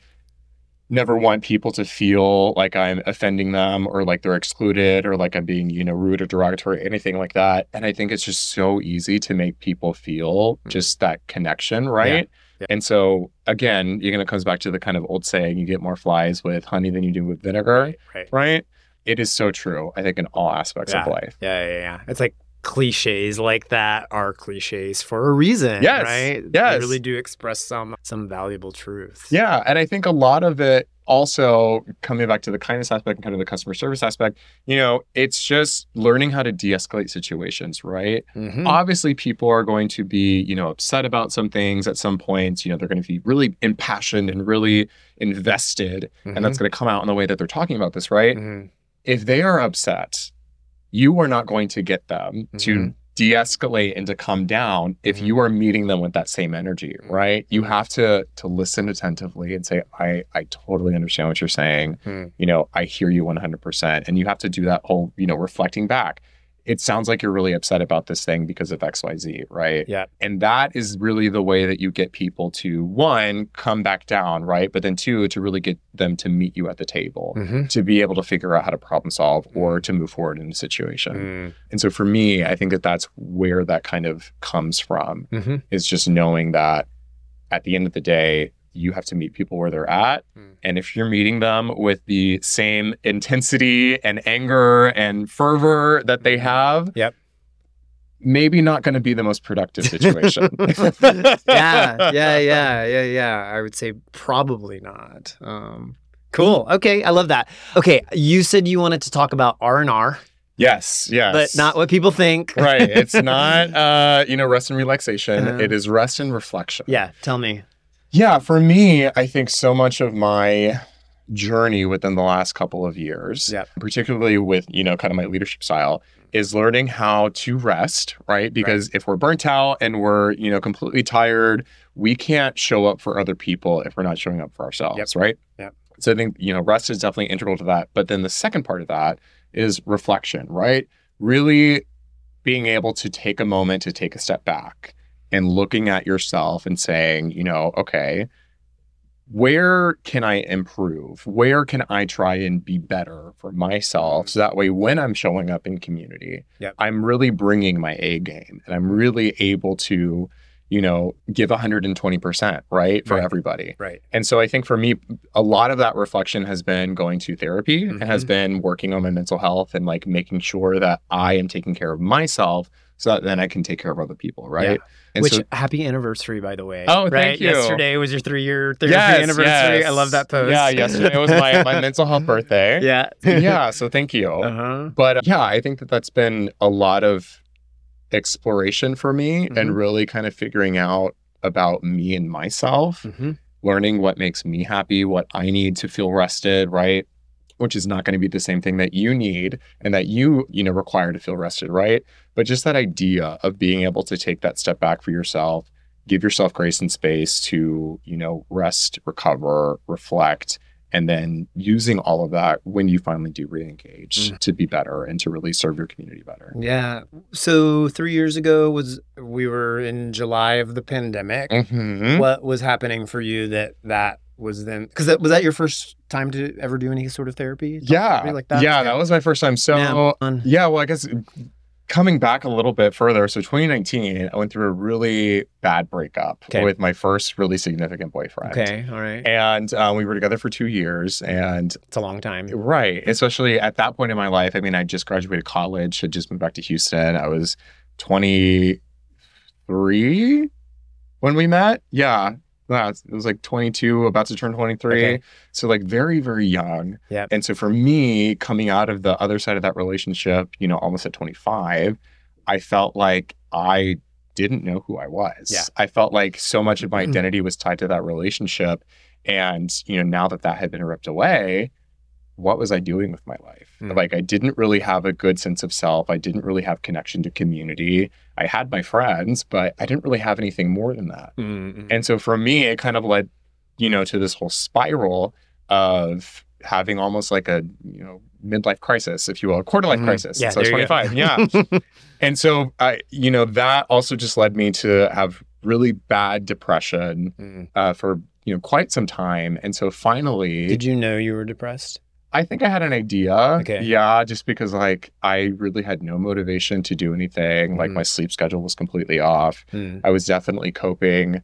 never want people to feel like I'm offending them or like they're excluded or like I'm being, you know, rude or derogatory, anything like that. And I think it's just so easy to make people feel Mm. just that connection, right? Yeah. And so again, you're gonna comes back to the kind of old saying, you get more flies with honey than you do with vinegar, right. Right. right? It is so true, I think, in all aspects of life. Yeah, yeah, yeah. It's like cliches like that are cliches for a reason. Yes, Right? yes. They really do express some some valuable truth. Yeah. And I think a lot of it also coming back to the kindness aspect and kind of the customer service aspect, you know, it's just learning how to de-escalate situations, right? Mhm. Obviously, people are going to be, you know, upset about some things at some points. You know, they're going to be really impassioned and really invested. And that's going to come out in the way that they're talking about this, right? Mhm. If they are upset, you are not going to get them to Mhm. de-escalate and to come down if Mhm. you are meeting them with that same energy, right? You Mhm. have to to listen attentively and say, I I totally understand what you're saying. Mhm. You know, I hear you 100%. And you have to do that whole, you know, reflecting back. It sounds like you're really upset about this thing because of XYZ, right? Yeah. And that is really the way that you get people to one, come back down, right? But then two, to really get them to meet you at the table, Mhm. to be able to figure out how to problem solve or to move forward in a situation. Mm. And so for me, I think that that's where that kind of comes from Mhm. is just knowing that at the end of the day, you have to meet people where they're at. Mm. And if you're meeting them with the same intensity and anger and fervor that they have, Yep. maybe not going to be the most productive situation. yeah, yeah, yeah, yeah, yeah. I would say probably not. Um, cool. Okay, I love that. Okay, you said you wanted to talk about R and R, Yes, yes. but not what people think. right. It's not uh, you know, rest and relaxation. Uh-huh. It is rest and reflection. Yeah, tell me. Yeah, for me, I think so much of my journey within the last couple of years, Yep. particularly with, you know, kind of my leadership style, is learning how to rest, right? Because if we're burnt out and we're, you know, completely tired, we can't show up for other people if we're not showing up for ourselves, right? Yep. So I think, you know, rest is definitely integral to that. But then the second part of that is reflection, right? Really being able to take a moment to take a step back and looking at yourself and saying, you know, okay, where can I improve? Where can I try and be better for myself? So that way, when I'm showing up in community, Yep. I'm really bringing my A game and I'm really able to, you know, give 120%, right? For Right. everybody. Right. And so I think for me, a lot of that reflection has been going to therapy and has mm-hmm. been working on my mental health and like making sure that I am taking care of myself so that then I can take care of other people, right? Yeah. Which so happy anniversary, by the way. Oh, right? thank you. Yesterday was your three year therapy Yes, anniversary. yes. I love that post. Yeah, yesterday was my, my mental health birthday. yeah. yeah, so thank you. Uh-huh. But yeah, I think that that's been a lot of exploration for me Mhm. and really kind of figuring out about me and myself, hmm learning what makes me happy, what I need to feel rested, right? Which is not going to be the same thing that you need and that you, you know, require to feel rested, right? But just that idea of being able to take that step back for yourself, give yourself grace and space to, you know, rest, recover, reflect, and then using all of that when you finally do re-engage Mhm. to be better and to really serve your community better. Yeah. So three years ago was we were in July of the pandemic. Mhm. What was happening for you that that was then? Because that was that your first time to ever do any sort of therapy? Yeah, Therapy like that? yeah, that was my first time. So Yeah. Yeah, well, I guess coming back a little bit further. So 2019, I went through a really bad breakup Okay. with my first really significant boyfriend. Okay. All right. And um, we were together for two years. And It's a long time. right, especially at that point in my life, I mean, I just graduated college, had just moved back to Houston. I was 23 when we met. Yeah. Yeah, it was like 22, about to turn 23. Okay. So, like, very, very young. Yeah. And so, for me, coming out of the other side of that relationship, you know, almost at 25, I felt like I didn't know who I was. Yeah. I felt like so much of my Mhm. identity was tied to that relationship. And, you know, now that that had been ripped away, what was I doing with my life? Mm. Like, I didn't really have a good sense of self. I didn't really have connection to community. I had my friends, but I didn't really have anything more than that. Mm-mm. And so for me, it kind of led, you know, to this whole spiral of having almost like a, you know, midlife crisis, if you will, a quarter life Mhm. crisis. Yeah, so I was there you go. 25. Yeah. and so I, you know, that also just led me to have really bad depression Mm. uh, for, you know, quite some time. And so finally, Did you know you were depressed? I think I had an idea. Okay. Yeah, just because like I really had no motivation to do anything. Like Mhm. my sleep schedule was completely off. Mm. I was definitely coping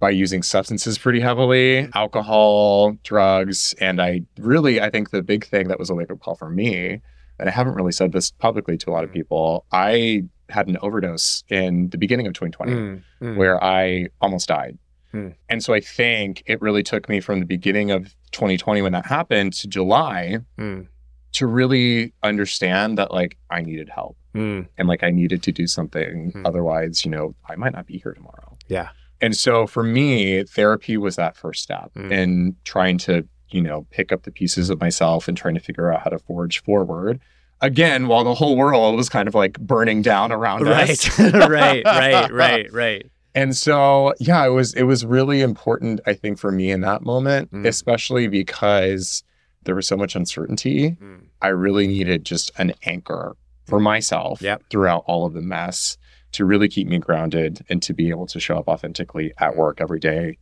by using substances pretty heavily, alcohol, drugs, and I really I think the big thing that was a wake up call for me, and I haven't really said this publicly to a lot of Mhm. people, I had an overdose in the beginning of 2020 Mm. Mm. where I almost died. Hmm. And so I think it really took me from the beginning of 2020 when that happened to July Mm. to really understand that like I needed help Mm. and like I needed to do something. Hmm. Otherwise, you know, I might not be here tomorrow. Yeah. And so for me, therapy was that first step Hmm. in trying to, you know, pick up the pieces of myself and trying to figure out how to forge forward. Again, while the whole world was kind of like burning down around us. Right. right. Right. Right. And so, yeah, it was it was really important, I think, for me in that moment, Mm. especially because there was so much uncertainty. Mm. I really needed just an anchor for myself Yep. throughout all of the mess to really keep me grounded and to be able to show up authentically at work every day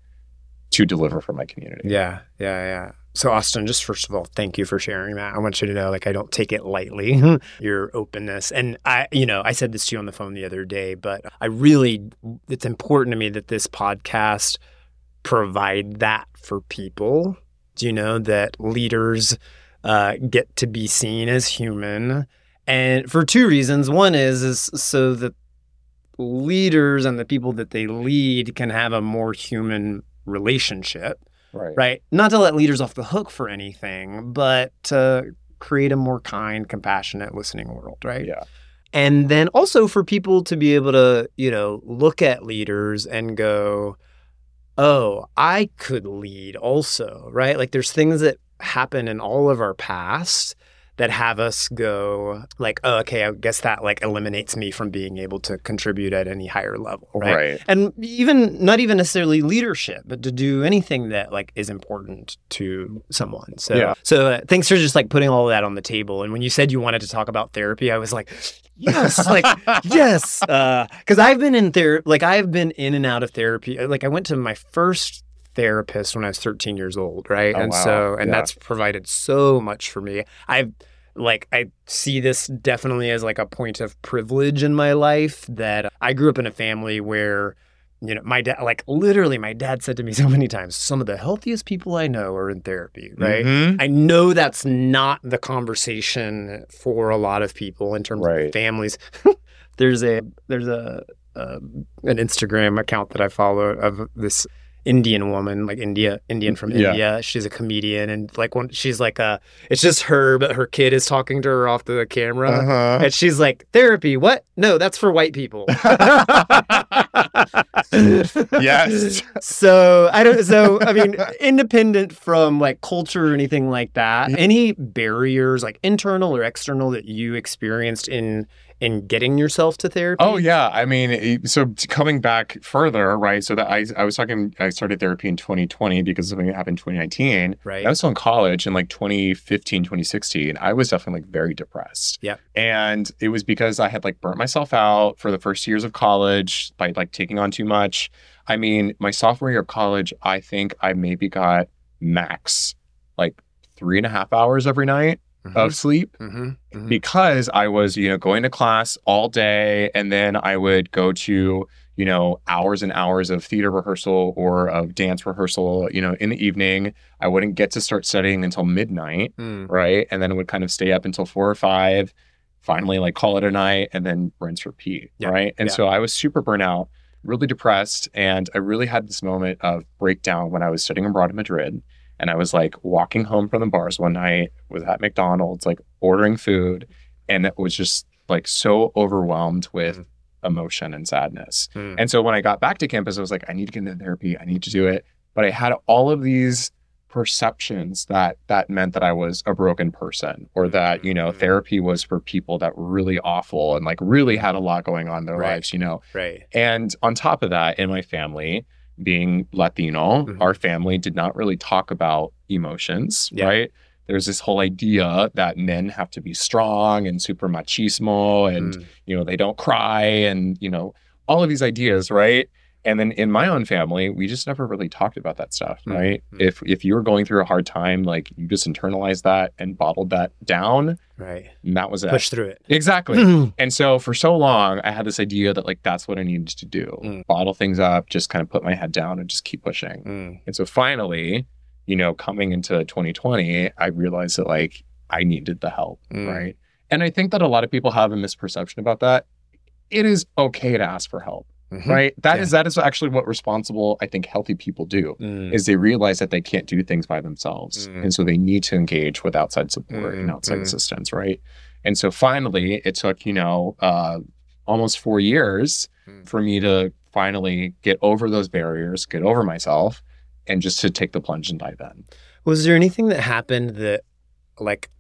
to deliver for my community. Yeah, yeah, yeah. So Austin, just first of all, thank you for sharing that. I want you to know, like, I don't take it lightly, your openness. And I, you know, I said this to you on the phone the other day, but I really, it's important to me that this podcast provide that for people. Do you know that leaders uh, get to be seen as human? And for two reasons. One is, is so that leaders and the people that they lead can have a more human relationship Right. right? Not to let leaders off the hook for anything, but to create a more kind, compassionate, listening world, right? Yeah. And then also for people to be able to, you know, look at leaders and go, oh, I could lead also, right? Like there's things that happen in all of our past that have us go like, oh, okay, I guess that like eliminates me from being able to contribute at any higher level, right? Right. And even not even necessarily leadership, but to do anything that like is important to someone. So, Yeah. so uh, thanks for just like putting all that on the table. And when you said you wanted to talk about therapy, I was like, yes, like yes, because I've been in therapy, like I've been in and out of therapy. Uh, Like I went to my first therapist when I was 13 years old, right? Oh, and wow. so, and Yeah. that's provided so much for me. I've like I see this definitely as like a point of privilege in my life that I grew up in a family where you know my dad like literally my dad said to me so many times some of the healthiest people I know are in therapy, right? Mhm. I know that's not the conversation for a lot of people in terms Right. of families. there's a there's a, a an Instagram account that I follow of this Indian woman, like India Indian from Yeah. India. She's a comedian, and like when she's like a, it's just her, but her kid is talking to her off the camera. Uh-huh. And she's like, therapy, what? No, that's for white people. yes. so I don't. So I mean, independent from like culture or anything like that, any barriers, like internal or external, that you experienced in in getting yourself to therapy? Oh yeah, I mean, so coming back further, right? So that I I was talking, I started therapy in 2020 because something that happened in 2019. right. I was still in college in like 2015, 2016. I was definitely like very depressed. Yeah. And it was because I had like burnt myself out for the first years of college by like taking on too much. I mean, my sophomore year of college, I think I maybe got max like three and a half hours every night of sleep Mhm, mhm. because I was, you know, going to class all day and then I would go to, you know, hours and hours of theater rehearsal or of dance rehearsal, you know, in the evening. I wouldn't get to start studying until midnight, Mm. right? And then it would kind of stay up until four or five, finally like call it a night and then rinse repeat, Yeah, right? And yeah. so I was super burnout really depressed, and I really had this moment of breakdown when I was studying abroad in Madrid. And I was like walking home from the bars one night, was at McDonald's, like ordering food, and it was just like so overwhelmed with Mm. emotion and sadness. Mm. And so when I got back to campus, I was like, I need to get into therapy. I need to do it. But I had all of these perceptions that that meant that I was a broken person or that, you know, Mhm. therapy was for people that were really awful and like really had a lot going on in their Right. lives, you know. Right. And on top of that, in my family, being Latino, Mhm. our family did not really talk about emotions, Yeah. right? There's this whole idea that men have to be strong and super machismo and, Mm. you know, they don't cry and, you know, all of these ideas, right? And then in my own family, we just never really talked about that stuff, Mm, right? mm. If if you were going through a hard time, like you just internalized that and bottled that down, Right. and that was it. Push through it. Exactly. And so for so long, I had this idea that like that's what I needed to do Mm. bottle things up, just kind of put my head down and just keep pushing. Mm. And so finally, you know, coming into 2020, I realized that like I needed the help, Mm. right? And I think that a lot of people have a misperception about that. It is okay to ask for help, Mhm. right? That Yeah. is that is actually what responsible, I think, healthy people do. Mm. Is they realize that they can't do things by themselves. Mm. And so they need to engage with outside support and Mm, outside mm. assistance, right? And so finally, it took, you know, uh, almost four years Mm. for me to finally get over those barriers, get over myself, and just to take the plunge and dive in. Was there anything that happened that like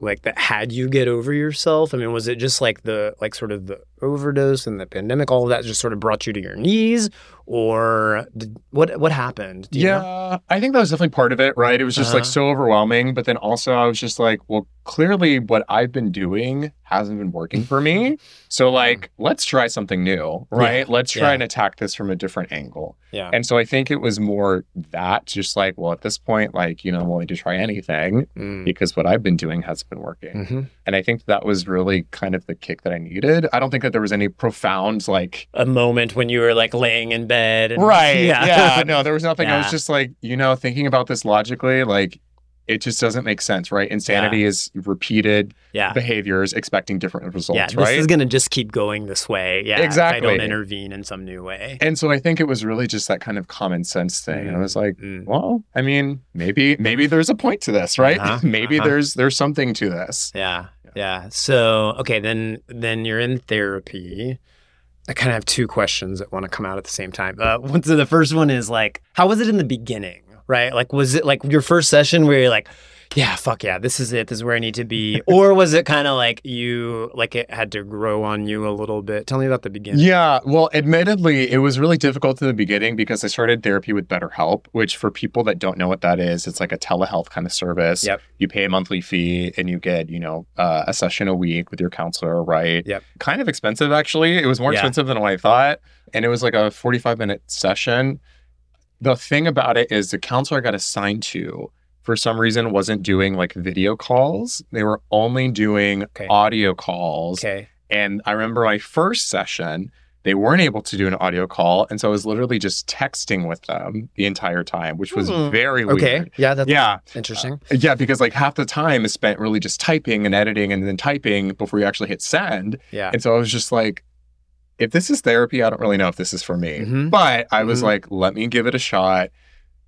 like that had you get over yourself? I mean, was it just like the like sort of the overdose and the pandemic, all of that just sort of brought you to your knees, or did, what what happened? Do you know? yeah, I think that was definitely part of it, right? It was just like Uh-huh. so overwhelming. But then also, I was just like, well, clearly what I've been doing hasn't been working for me. So, like, let's try something new, right? Let's try Yeah. and attack this from a different angle. yeah. And so I think it was more that, just like, well, at this point, like, you know, I'm willing to try anything Mm. because what I've been doing hasn't been working. Mhm. And I think that was really kind of the kick that I needed. I don't think that there was any profound, like, A moment when you were like laying in bed. And, right. Yeah. Yeah. no, there was nothing. I was just like, you know, thinking about this logically, like, it just doesn't make sense, right? Insanity is repeated yeah. behaviors expecting different results, Yeah. This right? is gonna just keep going this way. Yeah. If I Exactly. don't intervene in some new way. and so I think it was really just that kind of common sense thing. And I was like, Mm. well, I mean, maybe maybe there's a point to this, right? Uh-huh, maybe uh-huh. there's there's something to this. Yeah. Yeah. So, okay, then then you're in therapy. I kind of have two questions that want to come out at the same time. Uh, one- so the first one is like, how was it in the beginning? right? Like, was it like your first session where you're like, yeah, fuck yeah, this is it. This is where I need to be. or was it kind of like you, like it had to grow on you a little bit? Tell me about the beginning. Yeah, well, admittedly, it was really difficult in the beginning because I started therapy with BetterHelp, which for people that don't know what that is, it's like a telehealth kind of service. Yep. You pay a monthly fee and you get, you know, uh, a session a week with your counselor, right? Yep. Kind of expensive, actually. It was more Yeah. expensive than what I thought. And it was like a 45 minute session. The thing about it is the counselor I got assigned to, for some reason, wasn't doing like video calls. They were only doing Okay. audio calls. Okay. And I remember my first session, they weren't able to do an audio call. And so I was literally just texting with them the entire time, which was Hmm. very weird. Okay. Yeah, that's Yeah. interesting. Yeah. Because like half the time is spent really just typing and editing and then typing before you actually hit send. yeah. And so I was just like, if this is therapy, I don't really know if this is for me. Mhm. But I was Mhm. like, let me give it a shot.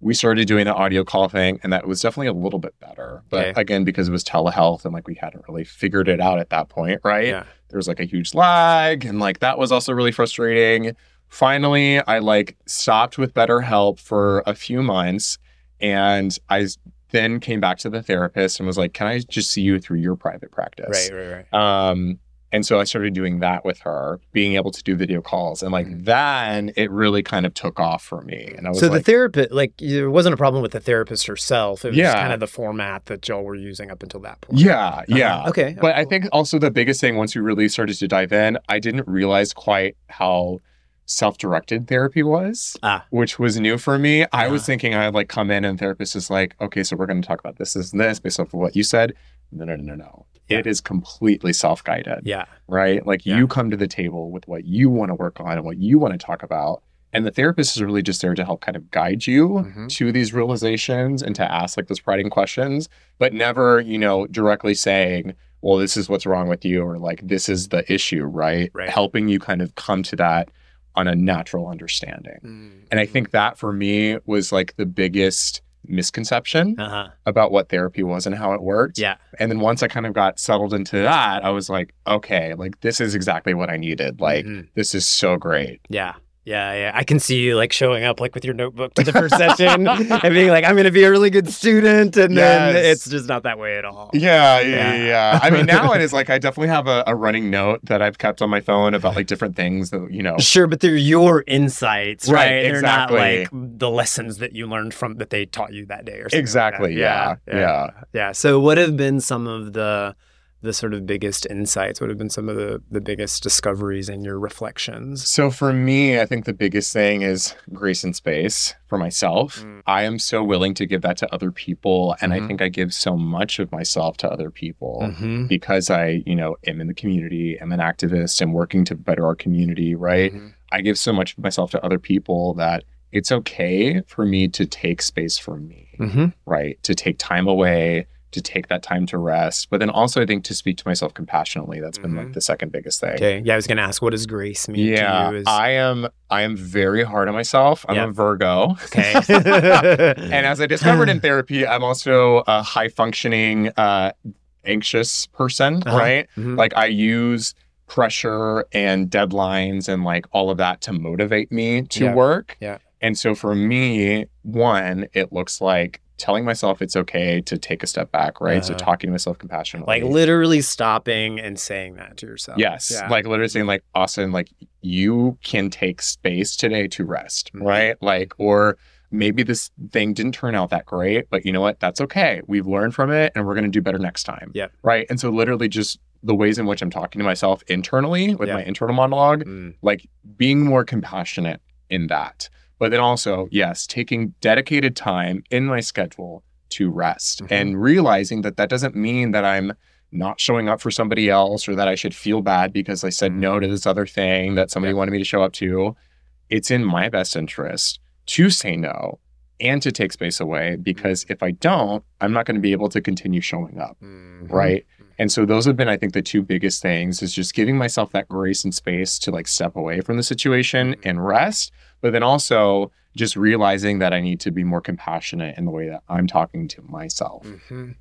We started doing the audio call thing, and that was definitely a little bit better. But Okay. again, because it was telehealth and like we hadn't really figured it out at that point, right? Yeah. there was like a huge lag and like that was also really frustrating finally i like stopped with BetterHelp for a few months and i then came back to the therapist and was like can i just see you through your private practice Right, right, right. um and so i started doing that with her being able to do video calls and like Mhm. then it really kind of took off for me and i was So the therapist, like, there wasn't a problem with the therapist herself. It was Yeah. kind of the format that y'all were using up until that point. yeah yeah Uh-huh. Okay. But I think also the biggest thing once we really started to dive in, I didn't realize quite how self-directed therapy was, Ah. which was new for me. I was Ah. thinking I'd like come in and therapist is like, okay, so we're going to talk about this, this, and this based off of what you said. No, no, no, no, no. Yeah. It is completely self-guided, Yeah. right? Like Yeah. you come to the table with what you want to work on and what you want to talk about. And the therapist is really just there to help kind of guide you Mhm. to these realizations and to ask like those prodding questions, but never, you know, directly saying, well, this is what's wrong with you or like this is the issue, right? Right. Helping you kind of come to that on a natural understanding. And I think that for me was like the biggest misconception Uh huh. about what therapy was and how it worked. Yeah. And then once I kind of got settled into that, I was like, okay, like this is exactly what I needed. Like Mhm. this is so great. Yeah. Yeah, yeah. I can see you like showing up like with your notebook to the first session and being like, I'm going to be a really good student. And then it's just not that way at all. Yeah, yeah, Yeah. yeah. yeah. I mean, now it is like I definitely have a, a running note that I've kept on my phone about like different things that you know. Sure, but they're your insights, right? Right, They're not like the lessons that you learned from that they taught you that day or something. like that. Exactly. Yeah, yeah. Yeah. So what have been some of the the sort of biggest insights? What have been some of the the biggest discoveries in your reflections? So for me, I think the biggest thing is grace and space for myself. Mm. I am so willing to give that to other people, and Mhm. I think I give so much of myself to other people. Mm-hmm. Because I, you know, am in the community, am an activist, am working to better our community, right? Mm-hmm. I give so much of myself to other people that it's okay for me to take space for me. Mm-hmm. right? To take time away, to take that time to rest, but then also I think to speak to myself compassionately. That's been like Mhm. the second biggest thing. Okay. Yeah, I was going to ask, what does grace mean Yeah, to you? Is... I am. I am very hard on myself. I'm Yeah. a Virgo. okay. and as I discovered in therapy, I'm also a high functioning, uh, anxious person, Uh-huh. right? Mhm. Like I use pressure and deadlines and like all of that to motivate me to Yeah. work. Yeah. And so for me, one, it looks like telling myself it's okay to take a step back, right? So Uh-huh. talking to myself compassionately. like literally stopping and saying that to yourself. Yes. Yeah. Like literally saying like, Austin, like you can take space today to rest, Mhm. right? Like, or maybe this thing didn't turn out that great, but you know what? That's okay. We've learned from it and we're going to do better next time. Yeah. Right. And so literally just the ways in which I'm talking to myself internally with Yeah. my internal monologue, Mm. like being more compassionate in that. But then also, yes, taking dedicated time in my schedule to rest Mhm. and realizing that that doesn't mean that I'm not showing up for somebody else or that I should feel bad because I said Mhm. no to this other thing that somebody Yeah. wanted me to show up to. It's in my best interest to say no and to take space away because if I don't, I'm not going to be able to continue showing up Mhm. right and so those have been i think the two biggest things is just giving myself that grace and space to like step away from the situation Mhm. and rest but then also just realizing that i need to be more compassionate in the way that i'm talking to myself Mhm.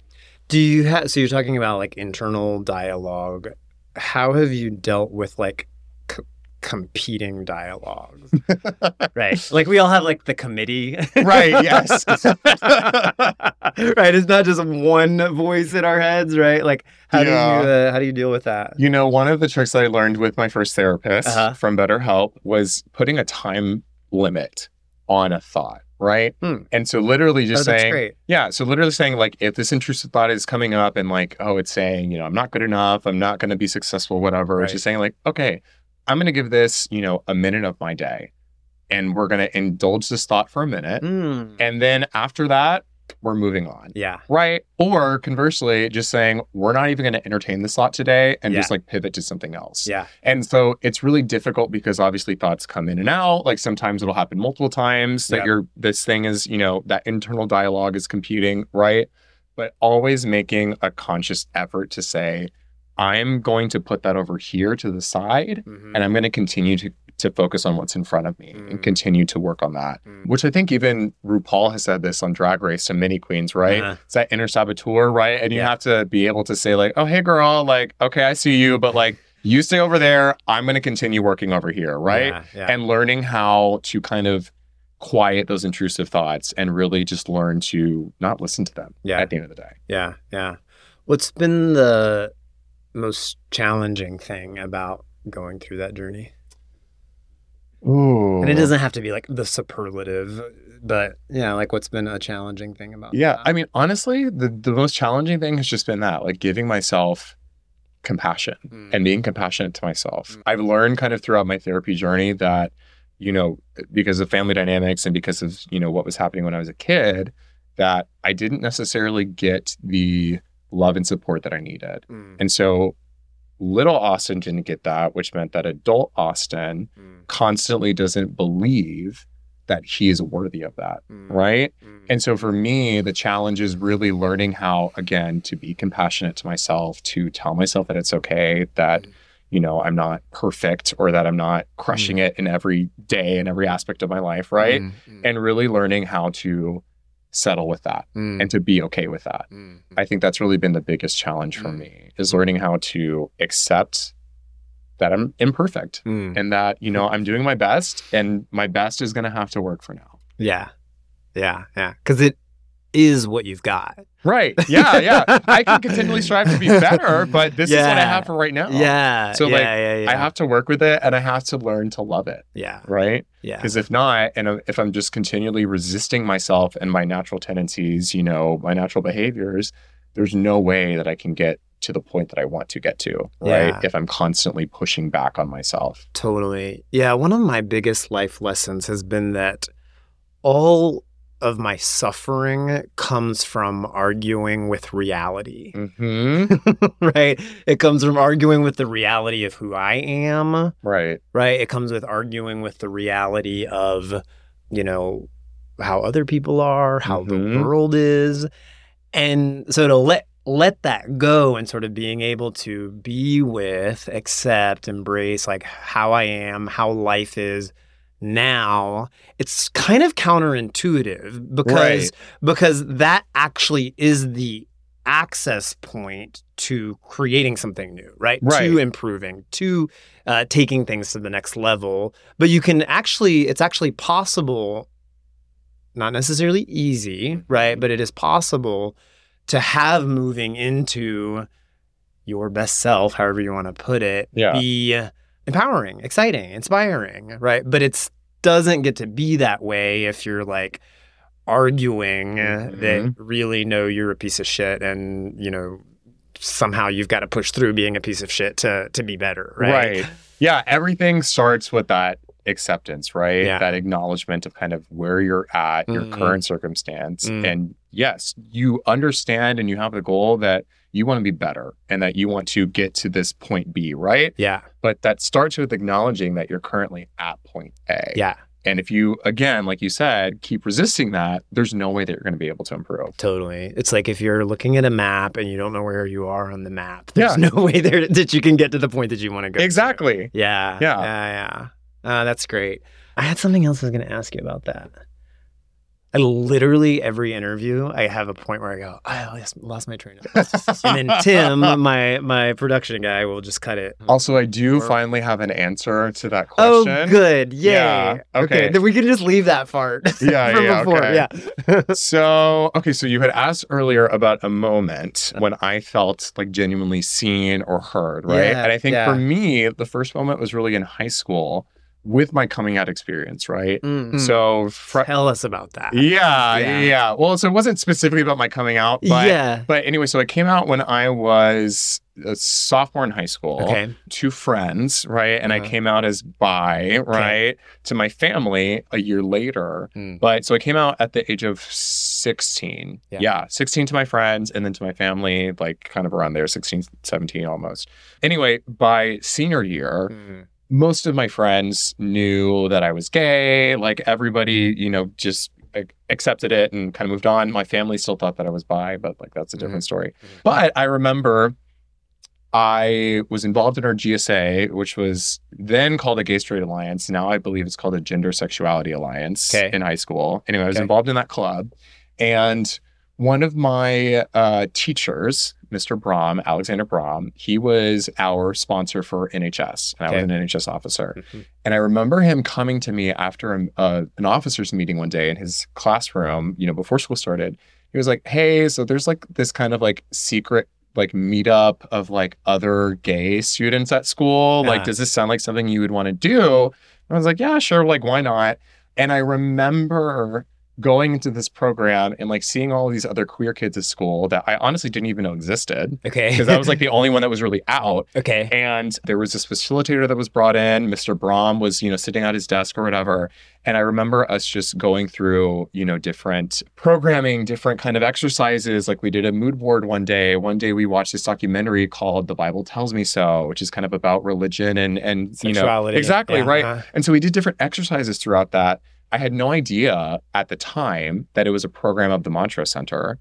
Do you have? So you're talking about like internal dialogue. How have you dealt with like c- competing dialogues. right. Like we all have like the committee. Right, yes. right. It's not just one voice in our heads, right? Like how Yeah. do you uh, how do you deal with that? You know, one of the tricks that I learned with my first therapist Uh-huh. from BetterHelp was putting a time limit on a thought, right? Hmm. And so literally just oh, saying, great. yeah, so literally saying like if this intrusive thought is coming up and like, oh, it's saying, you know, I'm not good enough, I'm not gonna be successful, whatever. It's just saying like, okay, I'm gonna give this, you know, a minute of my day. And we're gonna indulge this thought for a minute. Mm. And then after that, we're moving on. Yeah. Right. Or conversely, just saying, we're not even going to entertain this thought today and just like pivot to something else. Yeah. And so it's really difficult because obviously thoughts come in and out. Like sometimes it'll happen multiple times that Yeah. you're, this thing is, you know, that internal dialogue is computing. Right. But always making a conscious effort to say, I'm going to put that over here to the side Mhm. and I'm going to continue to, to focus on what's in front of me Mm. and continue to work on that. Mm. Which I think even RuPaul has said this on Drag Race to many queens, right? Uh-huh. It's that inner saboteur, right? And you Yeah. have to be able to say, like, oh, hey, girl, like, okay, I see you, but like, you stay over there. I'm going to continue working over here, right? Yeah. yeah. And learning how to kind of quiet those intrusive thoughts and really just learn to not listen to them Yeah. at the end of the day. Yeah, yeah. What's been the most challenging thing about going through that journey? Ooh. And it doesn't have to be like the superlative, but yeah, like what's been a challenging thing about Yeah. that? I mean, honestly, the, the most challenging thing has just been that, like giving myself compassion Mm. and being compassionate to myself. Mm. I've learned kind of throughout my therapy journey that, you know, because of family dynamics and because of, you know, what was happening when I was a kid, that I didn't necessarily get the love and support that I needed. Mm, And so little Austin didn't get that, which meant that adult Austin mm, constantly doesn't believe that he is worthy of that. mm, Right. mm. And so for me, the challenge is really learning how, again, to be compassionate to myself, to tell myself that it's okay, that, Mm. you know, I'm not perfect or that I'm not crushing it in every day and every aspect of my life. Right. Mm, mm, And really learning how to settle with that mm, and to be okay with that. mm, I think that's really been the biggest challenge for Mm. me is learning how to accept that I'm imperfect mm. and that, you know, I'm doing my best and my best is going to have to work for now. Yeah, yeah, yeah. Because it is what you've got. Right. Yeah. Yeah. I can continually strive to be better, but this is what I have for right now. Yeah. So, yeah, like, yeah, yeah. I have to work with it and I have to learn to love it. Yeah. Right. Yeah. Because if not, and if I'm just continually resisting myself and my natural tendencies, you know, my natural behaviors, there's no way that I can get to the point that I want to get to. Right. Yeah. If I'm constantly pushing back on myself. Totally. Yeah. One of my biggest life lessons has been that all of my suffering comes from arguing with reality, Mm-hmm. right? It comes from arguing with the reality of who I am, right. right? It comes with arguing with the reality of, you know, how other people are, how the Mhm. world is. And so to let let that go and sort of being able to be with, accept, embrace like how I am, how life is now, it's kind of counterintuitive because Right. because that actually is the access point to creating something new, right? Right. To improving, to uh, taking things to the next level. But you can actually, it's actually possible, not necessarily easy, right? But it is possible to have moving into your best self, however you want to put it, Yeah. be empowering, exciting, inspiring, right? But it's doesn't get to be that way if you're like arguing uh, that really know you're a piece of shit and you know somehow you've got to push through being a piece of shit to to be better right, Right. Yeah. Everything starts with that acceptance, right? Yeah. That acknowledgement of kind of where you're at, your Mhm. current circumstance. Mm. And yes, you understand and you have the goal that you want to be better and that you want to get to this point B, right? yeah But that starts with acknowledging that you're currently at point A. yeah And if you, again, like you said, keep resisting that, there's no way that you're going to be able to improve. totally it's like if you're looking at a map and you don't know where you are on the map there's Yeah. no way there that you can get to the point that you want to go to. Exactly. yeah Yeah. yeah yeah uh, that's great i had something else i was going to ask you about that I literally every interview I have a point where I go, I lost, lost my train of thought. and then Tim, my my production guy, will just cut it. Also, I do Or- finally have an answer to that oh, question. oh, good. Yay. Yeah, okay. Then we can just leave that part. Yeah, from yeah, before. okay. Yeah. So, okay, so you had asked earlier about a moment when I felt like genuinely seen or heard, right? Yeah, and I think yeah. for me, the first moment was really in high school with my coming out experience, right? Mm. So, fr- Tell us about that. yeah, Yeah. yeah, Well, so it wasn't specifically about my coming out, but yeah. but anyway, so I came out when I was a sophomore in high school Okay. to friends, right? And I Uh-huh. came out as bi, right? To my family a year later. Mm. But so I came out at the age of 16. Yeah. 16 to my friends and then to my family, like kind of around there, 16, 17 almost. Anyway, by senior year, Mm. Most of my friends knew that I was gay. Like everybody, you know, just accepted it and kind of moved on. My family still thought that I was bi, but like that's a different story. Mhm. But I remember I was involved in our GSA, which was then called a Gay Straight Alliance. Now I believe it's called a Gender Sexuality Alliance Okay. in high school. Anyway, I was Okay. involved in that club. And one of my uh, teachers, Mr. Brom, Alexander Brom, he was our sponsor for NHS, and I was an NHS officer. Mhm. And I remember him coming to me after a, uh, an officers meeting one day in his classroom, you know, before school started. He was like, "Hey, so there's like this kind of like secret like meetup of like other gay students at school. Like, does this sound like something you would want to do?" And I was like, "Yeah, sure. Like, why not?" And I remember going into this program and like seeing all these other queer kids at school that I honestly didn't even know existed Okay. because I was like the only one that was really out. okay. And there was this facilitator that was brought in. Mr. Brom was, you know, sitting at his desk or whatever. And I remember us just going through, you know, different programming, different kind of exercises. Like we did a mood board one day. One day we watched this documentary called The Bible Tells Me So, which is kind of about religion and and you know exactly Yeah, right. uh-huh. And so we did different exercises throughout that. I had no idea at the time that it was a program of the Montrose Center.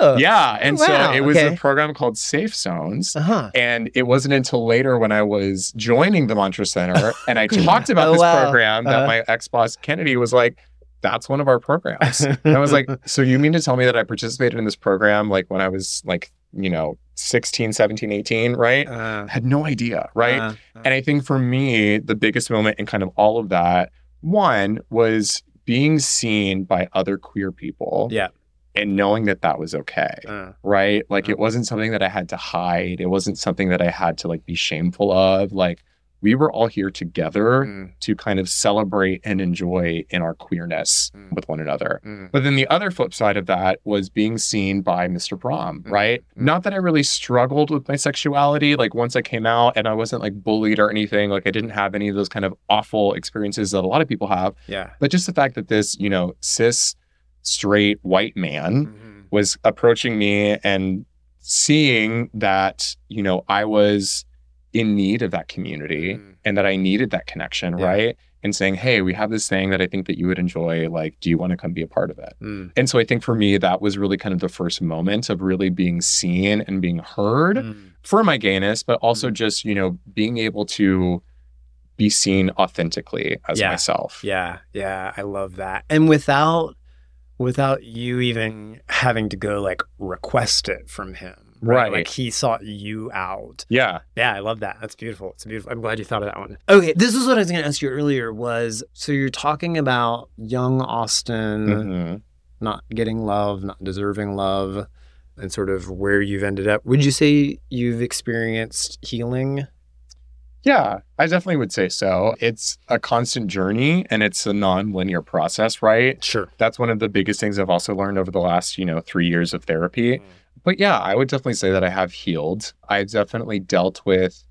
Oh. Yeah. And wow, so it was okay. a program called Safe Zones. Uh-huh. And it wasn't until later when I was joining the Montrose Center and I talked about Oh, this wow. program that Uh-huh. my ex boss Kennedy was like, that's one of our programs. and I was like, so you mean to tell me that I participated in this program like when I was like, you know, 16, 17, 18, right? Uh, had no idea, right? uh, And I think for me, the biggest moment in kind of all of that, one was being seen by other queer people. Yeah. And knowing that that was okay uh, right? Like Uh. it wasn't something that I had to hide. It wasn't something that I had to like be shameful of. Like we were all here together mm, to kind of celebrate and enjoy in our queerness Mm. with one another. mm. But then the other flip side of that was being seen by Mr. Brom, Mm. right? Mm. Not that I really struggled with my sexuality. Like once I came out and I wasn't like bullied or anything, like I didn't have any of those kind of awful experiences that a lot of people have. Yeah. But just the fact that this, you know, cis, straight, white man Mhm. was approaching me and seeing that you know I was in need of that community Mm. and that I needed that connection, Yeah. right? And saying, "Hey, we have this thing that I think that you would enjoy. Like, do you want to come be a part of it?" Mm. And so I think for me that was really kind of the first moment of really being seen and being heard Mm. for my gayness, but also just, you know, being able to be seen authentically as Yeah. myself. Yeah, yeah, I love that. And without without you even having to go like request it from him. Right. Like he sought you out. Yeah. Yeah, I love that. That's beautiful. It's beautiful. I'm glad you thought of that one. Okay, this is what I was going to ask you earlier was so you're talking about young Austin Mhm. not getting love, not deserving love, and sort of where you've ended up. Would you say you've experienced healing? Yeah, I definitely would say so. It's a constant journey and it's a non-linear process, right? Sure. That's one of the biggest things I've also learned over the last, you know, 3 years of therapy. Mm. But yeah, I would definitely say that I have healed. I've definitely dealt with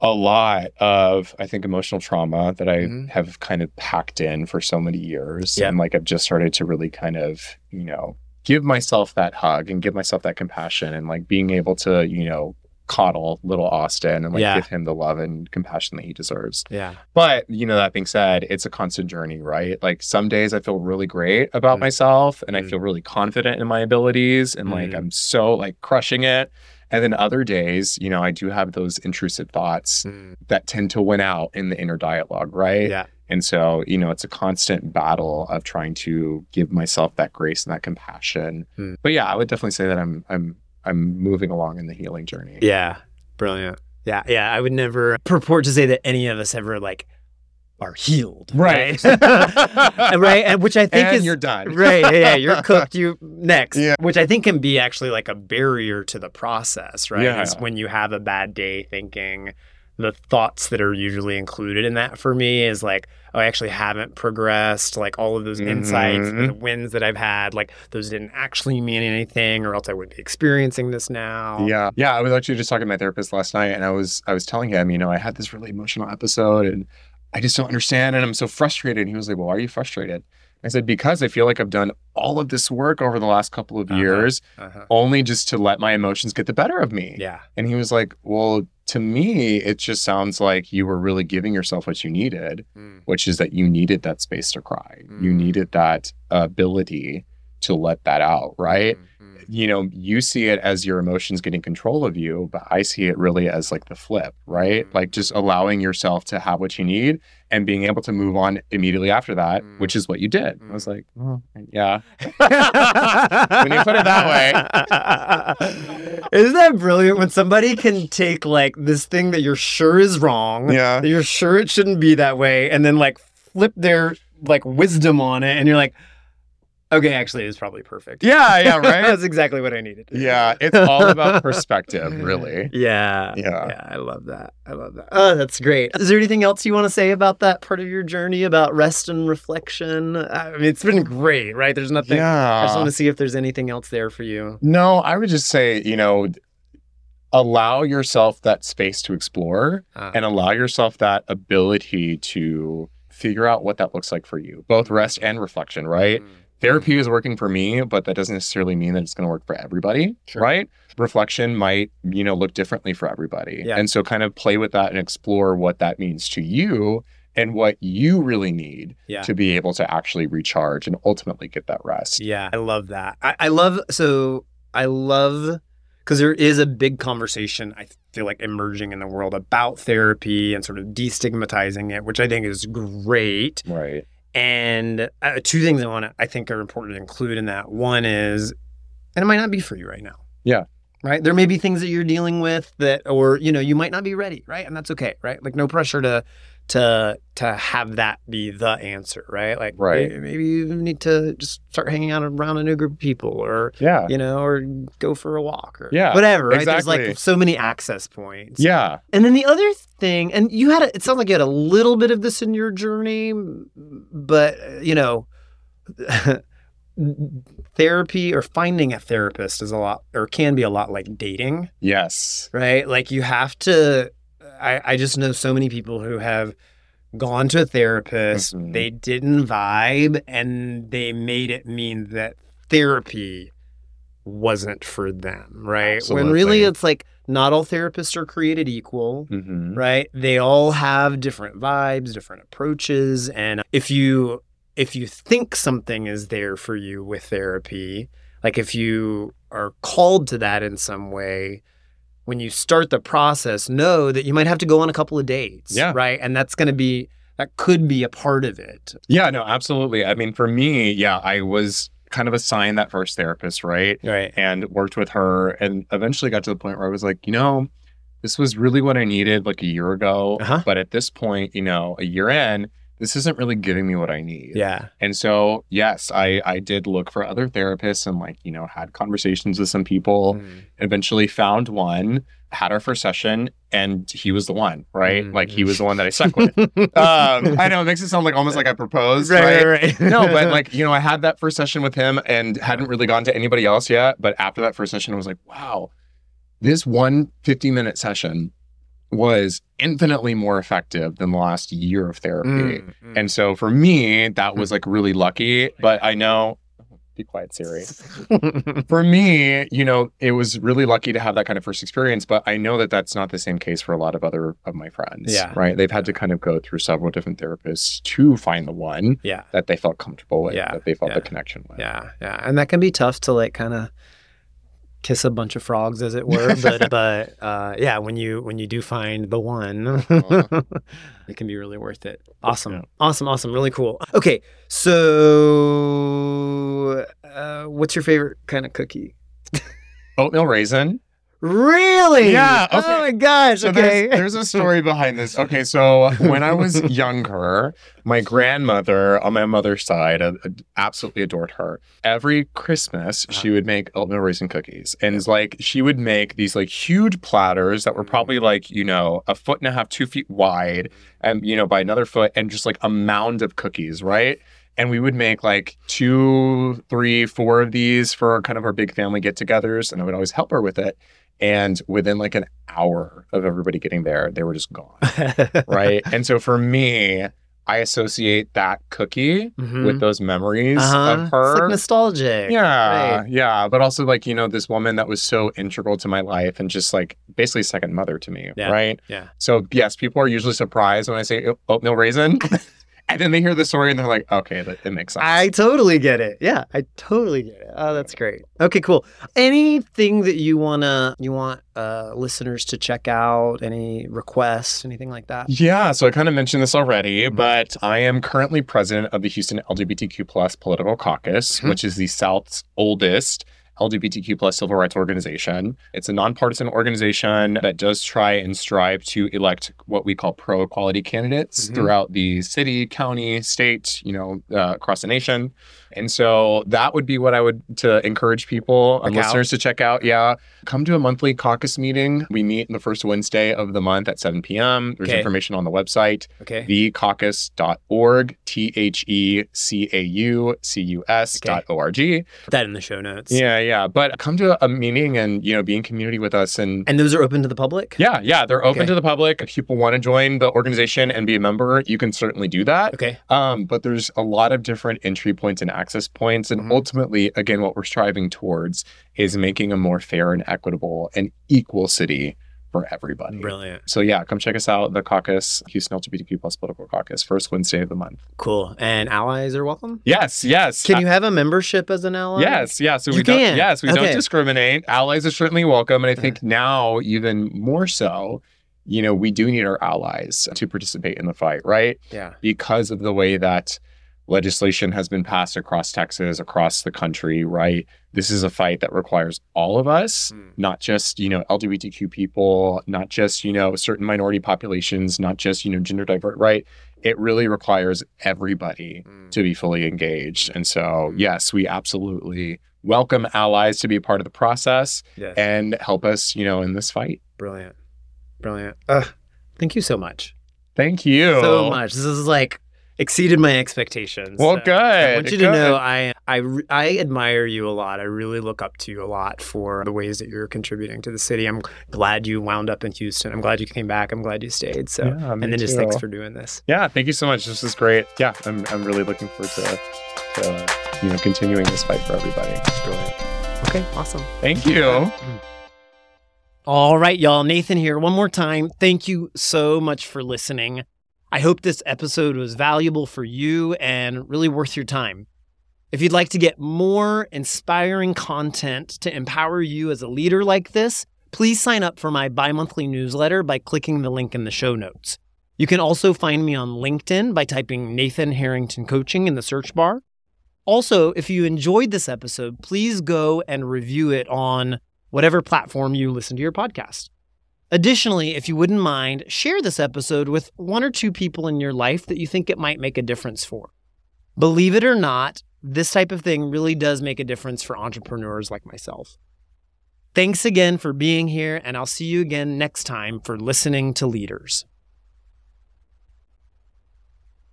a lot of I think emotional trauma that I Mhm. have kind of packed in for so many years Yeah. and like I've just started to really kind of, you know, give myself that hug and give myself that compassion and like being able to, you know, coddle little Austin and like Yeah. give him the love and compassion that he deserves. Yeah. But, you know, that being said, it's a constant journey, right? Like some days I feel really great about Mm. myself and I Mm. feel really confident in my abilities and like Mm. I'm so like crushing it. And then other days, you know, I do have those intrusive thoughts Mm. that tend to win out in the inner dialogue, right? Yeah. And so, you know, it's a constant battle of trying to give myself that grace and that compassion. Hmm. But yeah, I would definitely say that I'm I'm I'm moving along in the healing journey. Yeah. Brilliant. Yeah. Yeah. I would never purport to say that any of us ever like are healed. Right. right. And which I think and is you're done. right. Yeah, yeah. You're cooked. You next. Yeah. Which I think can be actually like a barrier to the process, right? Yeah. Is when you have a bad day thinking the thoughts that are usually included in that for me is like, oh, I actually haven't progressed. Like all of those insights, Mhm. the wins that I've had, like those didn't actually mean anything, or else I wouldn't be experiencing this now. Yeah. Yeah. I was actually just talking to my therapist last night and I was I was telling him, you know, I had this really emotional episode and I just don't understand and I'm so frustrated. And he was like, Well, why are you frustrated? I said, Because I feel like I've done all of this work over the last couple of Uh-huh. years, Uh-huh. only just to let my emotions get the better of me. Yeah. And he was like, Well, to me, it just sounds like you were really giving yourself what you needed, Mm. which is that you needed that space to cry. You Mm. needed that ability to let that out, right? Mm, mm. You know, you see it as your emotions getting control of you, but I see it really as like the flip, right? Mm. Like just allowing yourself to have what you need and being able to move on immediately after that, Mm. which is what you did. I was Mm. like, oh, yeah. When you put it that way. Isn't that brilliant when somebody can take like this thing that you're sure is wrong, Yeah. that you're sure it shouldn't be that way, and then like flip their like wisdom on it, and you're like, okay, actually, it's probably perfect. Yeah, yeah, right? That's exactly what I needed. yeah, it's all about perspective, really. Yeah. Yeah. Yeah, I love that. I love that. Oh, that's great. Is there anything else you want to say about that part of your journey about rest and reflection? I mean, it's been great, right? There's nothing. Yeah. I just want to see if there's anything else there for you. No, I would just say, you know, allow yourself that space to explore Uh, and allow yourself that ability to figure out what that looks like for you, both rest and reflection, right? mm, Therapy is working for me, but that doesn't necessarily mean that it's going to work for everybody, Sure. right? Reflection might, you know, look differently for everybody. Yeah. And so kind of play with that and explore what that means to you and what you really need Yeah. to be able to actually recharge and ultimately get that rest. Yeah, I love that. I, I love so I love because there is a big conversation I feel like emerging in the world about therapy and sort of destigmatizing it, which I think is great. Right. And uh, two things I want to I think are important to include in that. One is, and it might not be for you right now. Yeah. Right. There may be things that you're dealing with that, or you know, you might not be ready. Right, and that's okay. Right. Like no pressure to to to have that be the answer. Right. Like Right. maybe you need to just start hanging out around a new group of people, or Yeah. you know, or go for a walk, or Yeah, whatever. Right. There's like so many access points. Yeah. And then the other thing, and you had, a, it sounds like you had a little bit of this in your journey, but you know, therapy or finding a therapist is a lot, or can be a lot like dating, Yes. right? Like you have to. I, I just know so many people who have gone to a therapist, Mhm. they didn't vibe, and they made it mean that therapy wasn't for them, right? When really it's like not all therapists are created equal hmm right they all have different vibes different approaches and if you if you think something is there for you with therapy like if you are called to that in some way when you start the process know that you might have to go on a couple of dates Yeah. right and that's going to be that could be a part of it Yeah, no, absolutely. I mean, for me, yeah, I was kind of assigned that first therapist, right? right And worked with her and eventually got to the point where I was like, you know, this was really what I needed like a year ago. Uh-huh. But at this point, you know, a year in, this isn't really giving me what I need. yeah And so, yes, I I did look for other therapists and like, you know, had conversations with some people, Mm. eventually found one, had our first session, and he was the one, right? Mm. Like he was the one that I stuck with. um, I know it makes it sound like almost like I proposed, right right? right, no, but like, you know, I had that first session with him and hadn't really gone to anybody else yet. But after that first session, I was like, wow, this one 50 minute session was infinitely more effective than the last year of therapy. Mm, mm. And so for me, that was like really lucky. But I know, be quiet, Siri. For me, you know, it was really lucky to have that kind of first experience. But I know that that's not the same case for a lot of other of my friends. Yeah. Right. They've had to kind of go through several different therapists to find the one yeah that they felt comfortable with, Yeah, that they felt yeah. the connection with. Yeah, yeah, and that can be tough to like kind of kiss a bunch of frogs, as it were. But but uh, yeah, when you when you do find the one, it can be really worth it. Awesome, Yeah. awesome, awesome, really cool. Okay, so uh, what's your favorite kind of cookie? Oatmeal raisin. Really? Yeah, Oh my gosh. So okay. there's, there's a story behind this. Okay, so when I was younger, my grandmother on my mother's side uh, absolutely adored her. Every Christmas, Uh-huh. she would make oatmeal raisin cookies, and it's like she would make these like huge platters that were probably like you know a foot and a half, two feet wide, and you know by another foot, and just like a mound of cookies, right? And we would make like two, three, four of these for kind of our big family get-togethers, and I would always help her with it. And within like an hour of everybody getting there, they were just gone. right. and so for me, I associate that cookie Mhm. with those memories Uh-huh. of It's her. like nostalgic. yeah, Right. yeah, but also like you know this woman that was so integral to my life and just like basically second mother to me, Yeah. right? Yeah. So yes, people are usually surprised when I say oatmeal raisin, and then they hear the story and they're like, okay, that it makes sense. I totally get it. Yeah, I totally get it. Oh, that's great. Okay, cool. Anything that you wanna you want uh, listeners to check out? Any requests? Anything like that? Yeah, so I kind of mentioned this already, Mm-hmm. but I am currently president of the Houston LGBTQ plus political caucus, Mhm. which is the South's oldest LGBTQ plus civil rights organization. It's a nonpartisan organization that does try and strive to elect what we call pro equality candidates Mhm. throughout the city, county, state, you know, uh, across the nation. And so that would be what I would to encourage people and listeners to check out. Yeah, come to a monthly caucus meeting. We meet the first Wednesday of the month at 7 p.m. There's Okay. information on the website, Okay. thecaucus.org, T H E C A U C U S dot O R G. Put that in the show notes. Yeah, yeah. But come to a meeting and, you know, be in community with us and And those are open to the public. yeah, yeah, they're open Okay. to the public. If people want to join the organization and be a member, you can certainly do that. Okay. Um, but there's a lot of different entry points and access points. And Mhm. ultimately, again, what we're striving towards is making a more fair and equitable and equal city for everybody. Brilliant. So yeah, come check us out, the caucus, Houston LGBTQ plus political caucus, first Wednesday of the month. Cool. And allies are welcome. Yes, yes. Can Uh, you have a membership as an ally? Yes, yes. So You we don't can. yes, we Okay. don't discriminate. Allies are certainly welcome. And I think now even more so, you know, we do need our allies to participate in the fight, right? Yeah. because of the way that legislation has been passed across Texas, across the country, right? This is a fight that requires all of us, Mm. not just, you know, LGBTQ people, not just, you know, certain minority populations, not just, you know, gender diverse, right? It really requires everybody Mm. to be fully engaged. And so, yes, we absolutely welcome allies to be a part of the process Yes. and help us, you know, in this fight. Brilliant. Brilliant. Uh, thank you so much. Thank you. So much. This is like exceeded my expectations. Well, So good. I want you to know I, I I admire you a lot. I really look up to you a lot for the ways that you're contributing to the city. I'm glad you wound up in Houston. I'm glad you came back. I'm glad you stayed. So Yeah, and then just thanks for doing this. Yeah, thank you so much. This is great. Yeah, I'm, I'm really looking forward to, to you know continuing this fight for everybody. Brilliant. Okay, awesome. Thank you. All right, y'all. Nathan here. One more time. Thank you so much for listening. I hope this episode was valuable for you and really worth your time. If you'd like to get more inspiring content to empower you as a leader like this, please sign up for my bi monthly newsletter by clicking the link in the show notes. You can also find me on LinkedIn by typing Nathan Harrington Coaching in the search bar. Also, if you enjoyed this episode, please go and review it on whatever platform you listen to your podcast. Additionally, if you wouldn't mind, share this episode with one or two people in your life that you think it might make a difference for. Believe it or not, this type of thing really does make a difference for entrepreneurs like myself. Thanks again for being here, and I'll see you again next time for Listening to Leaders.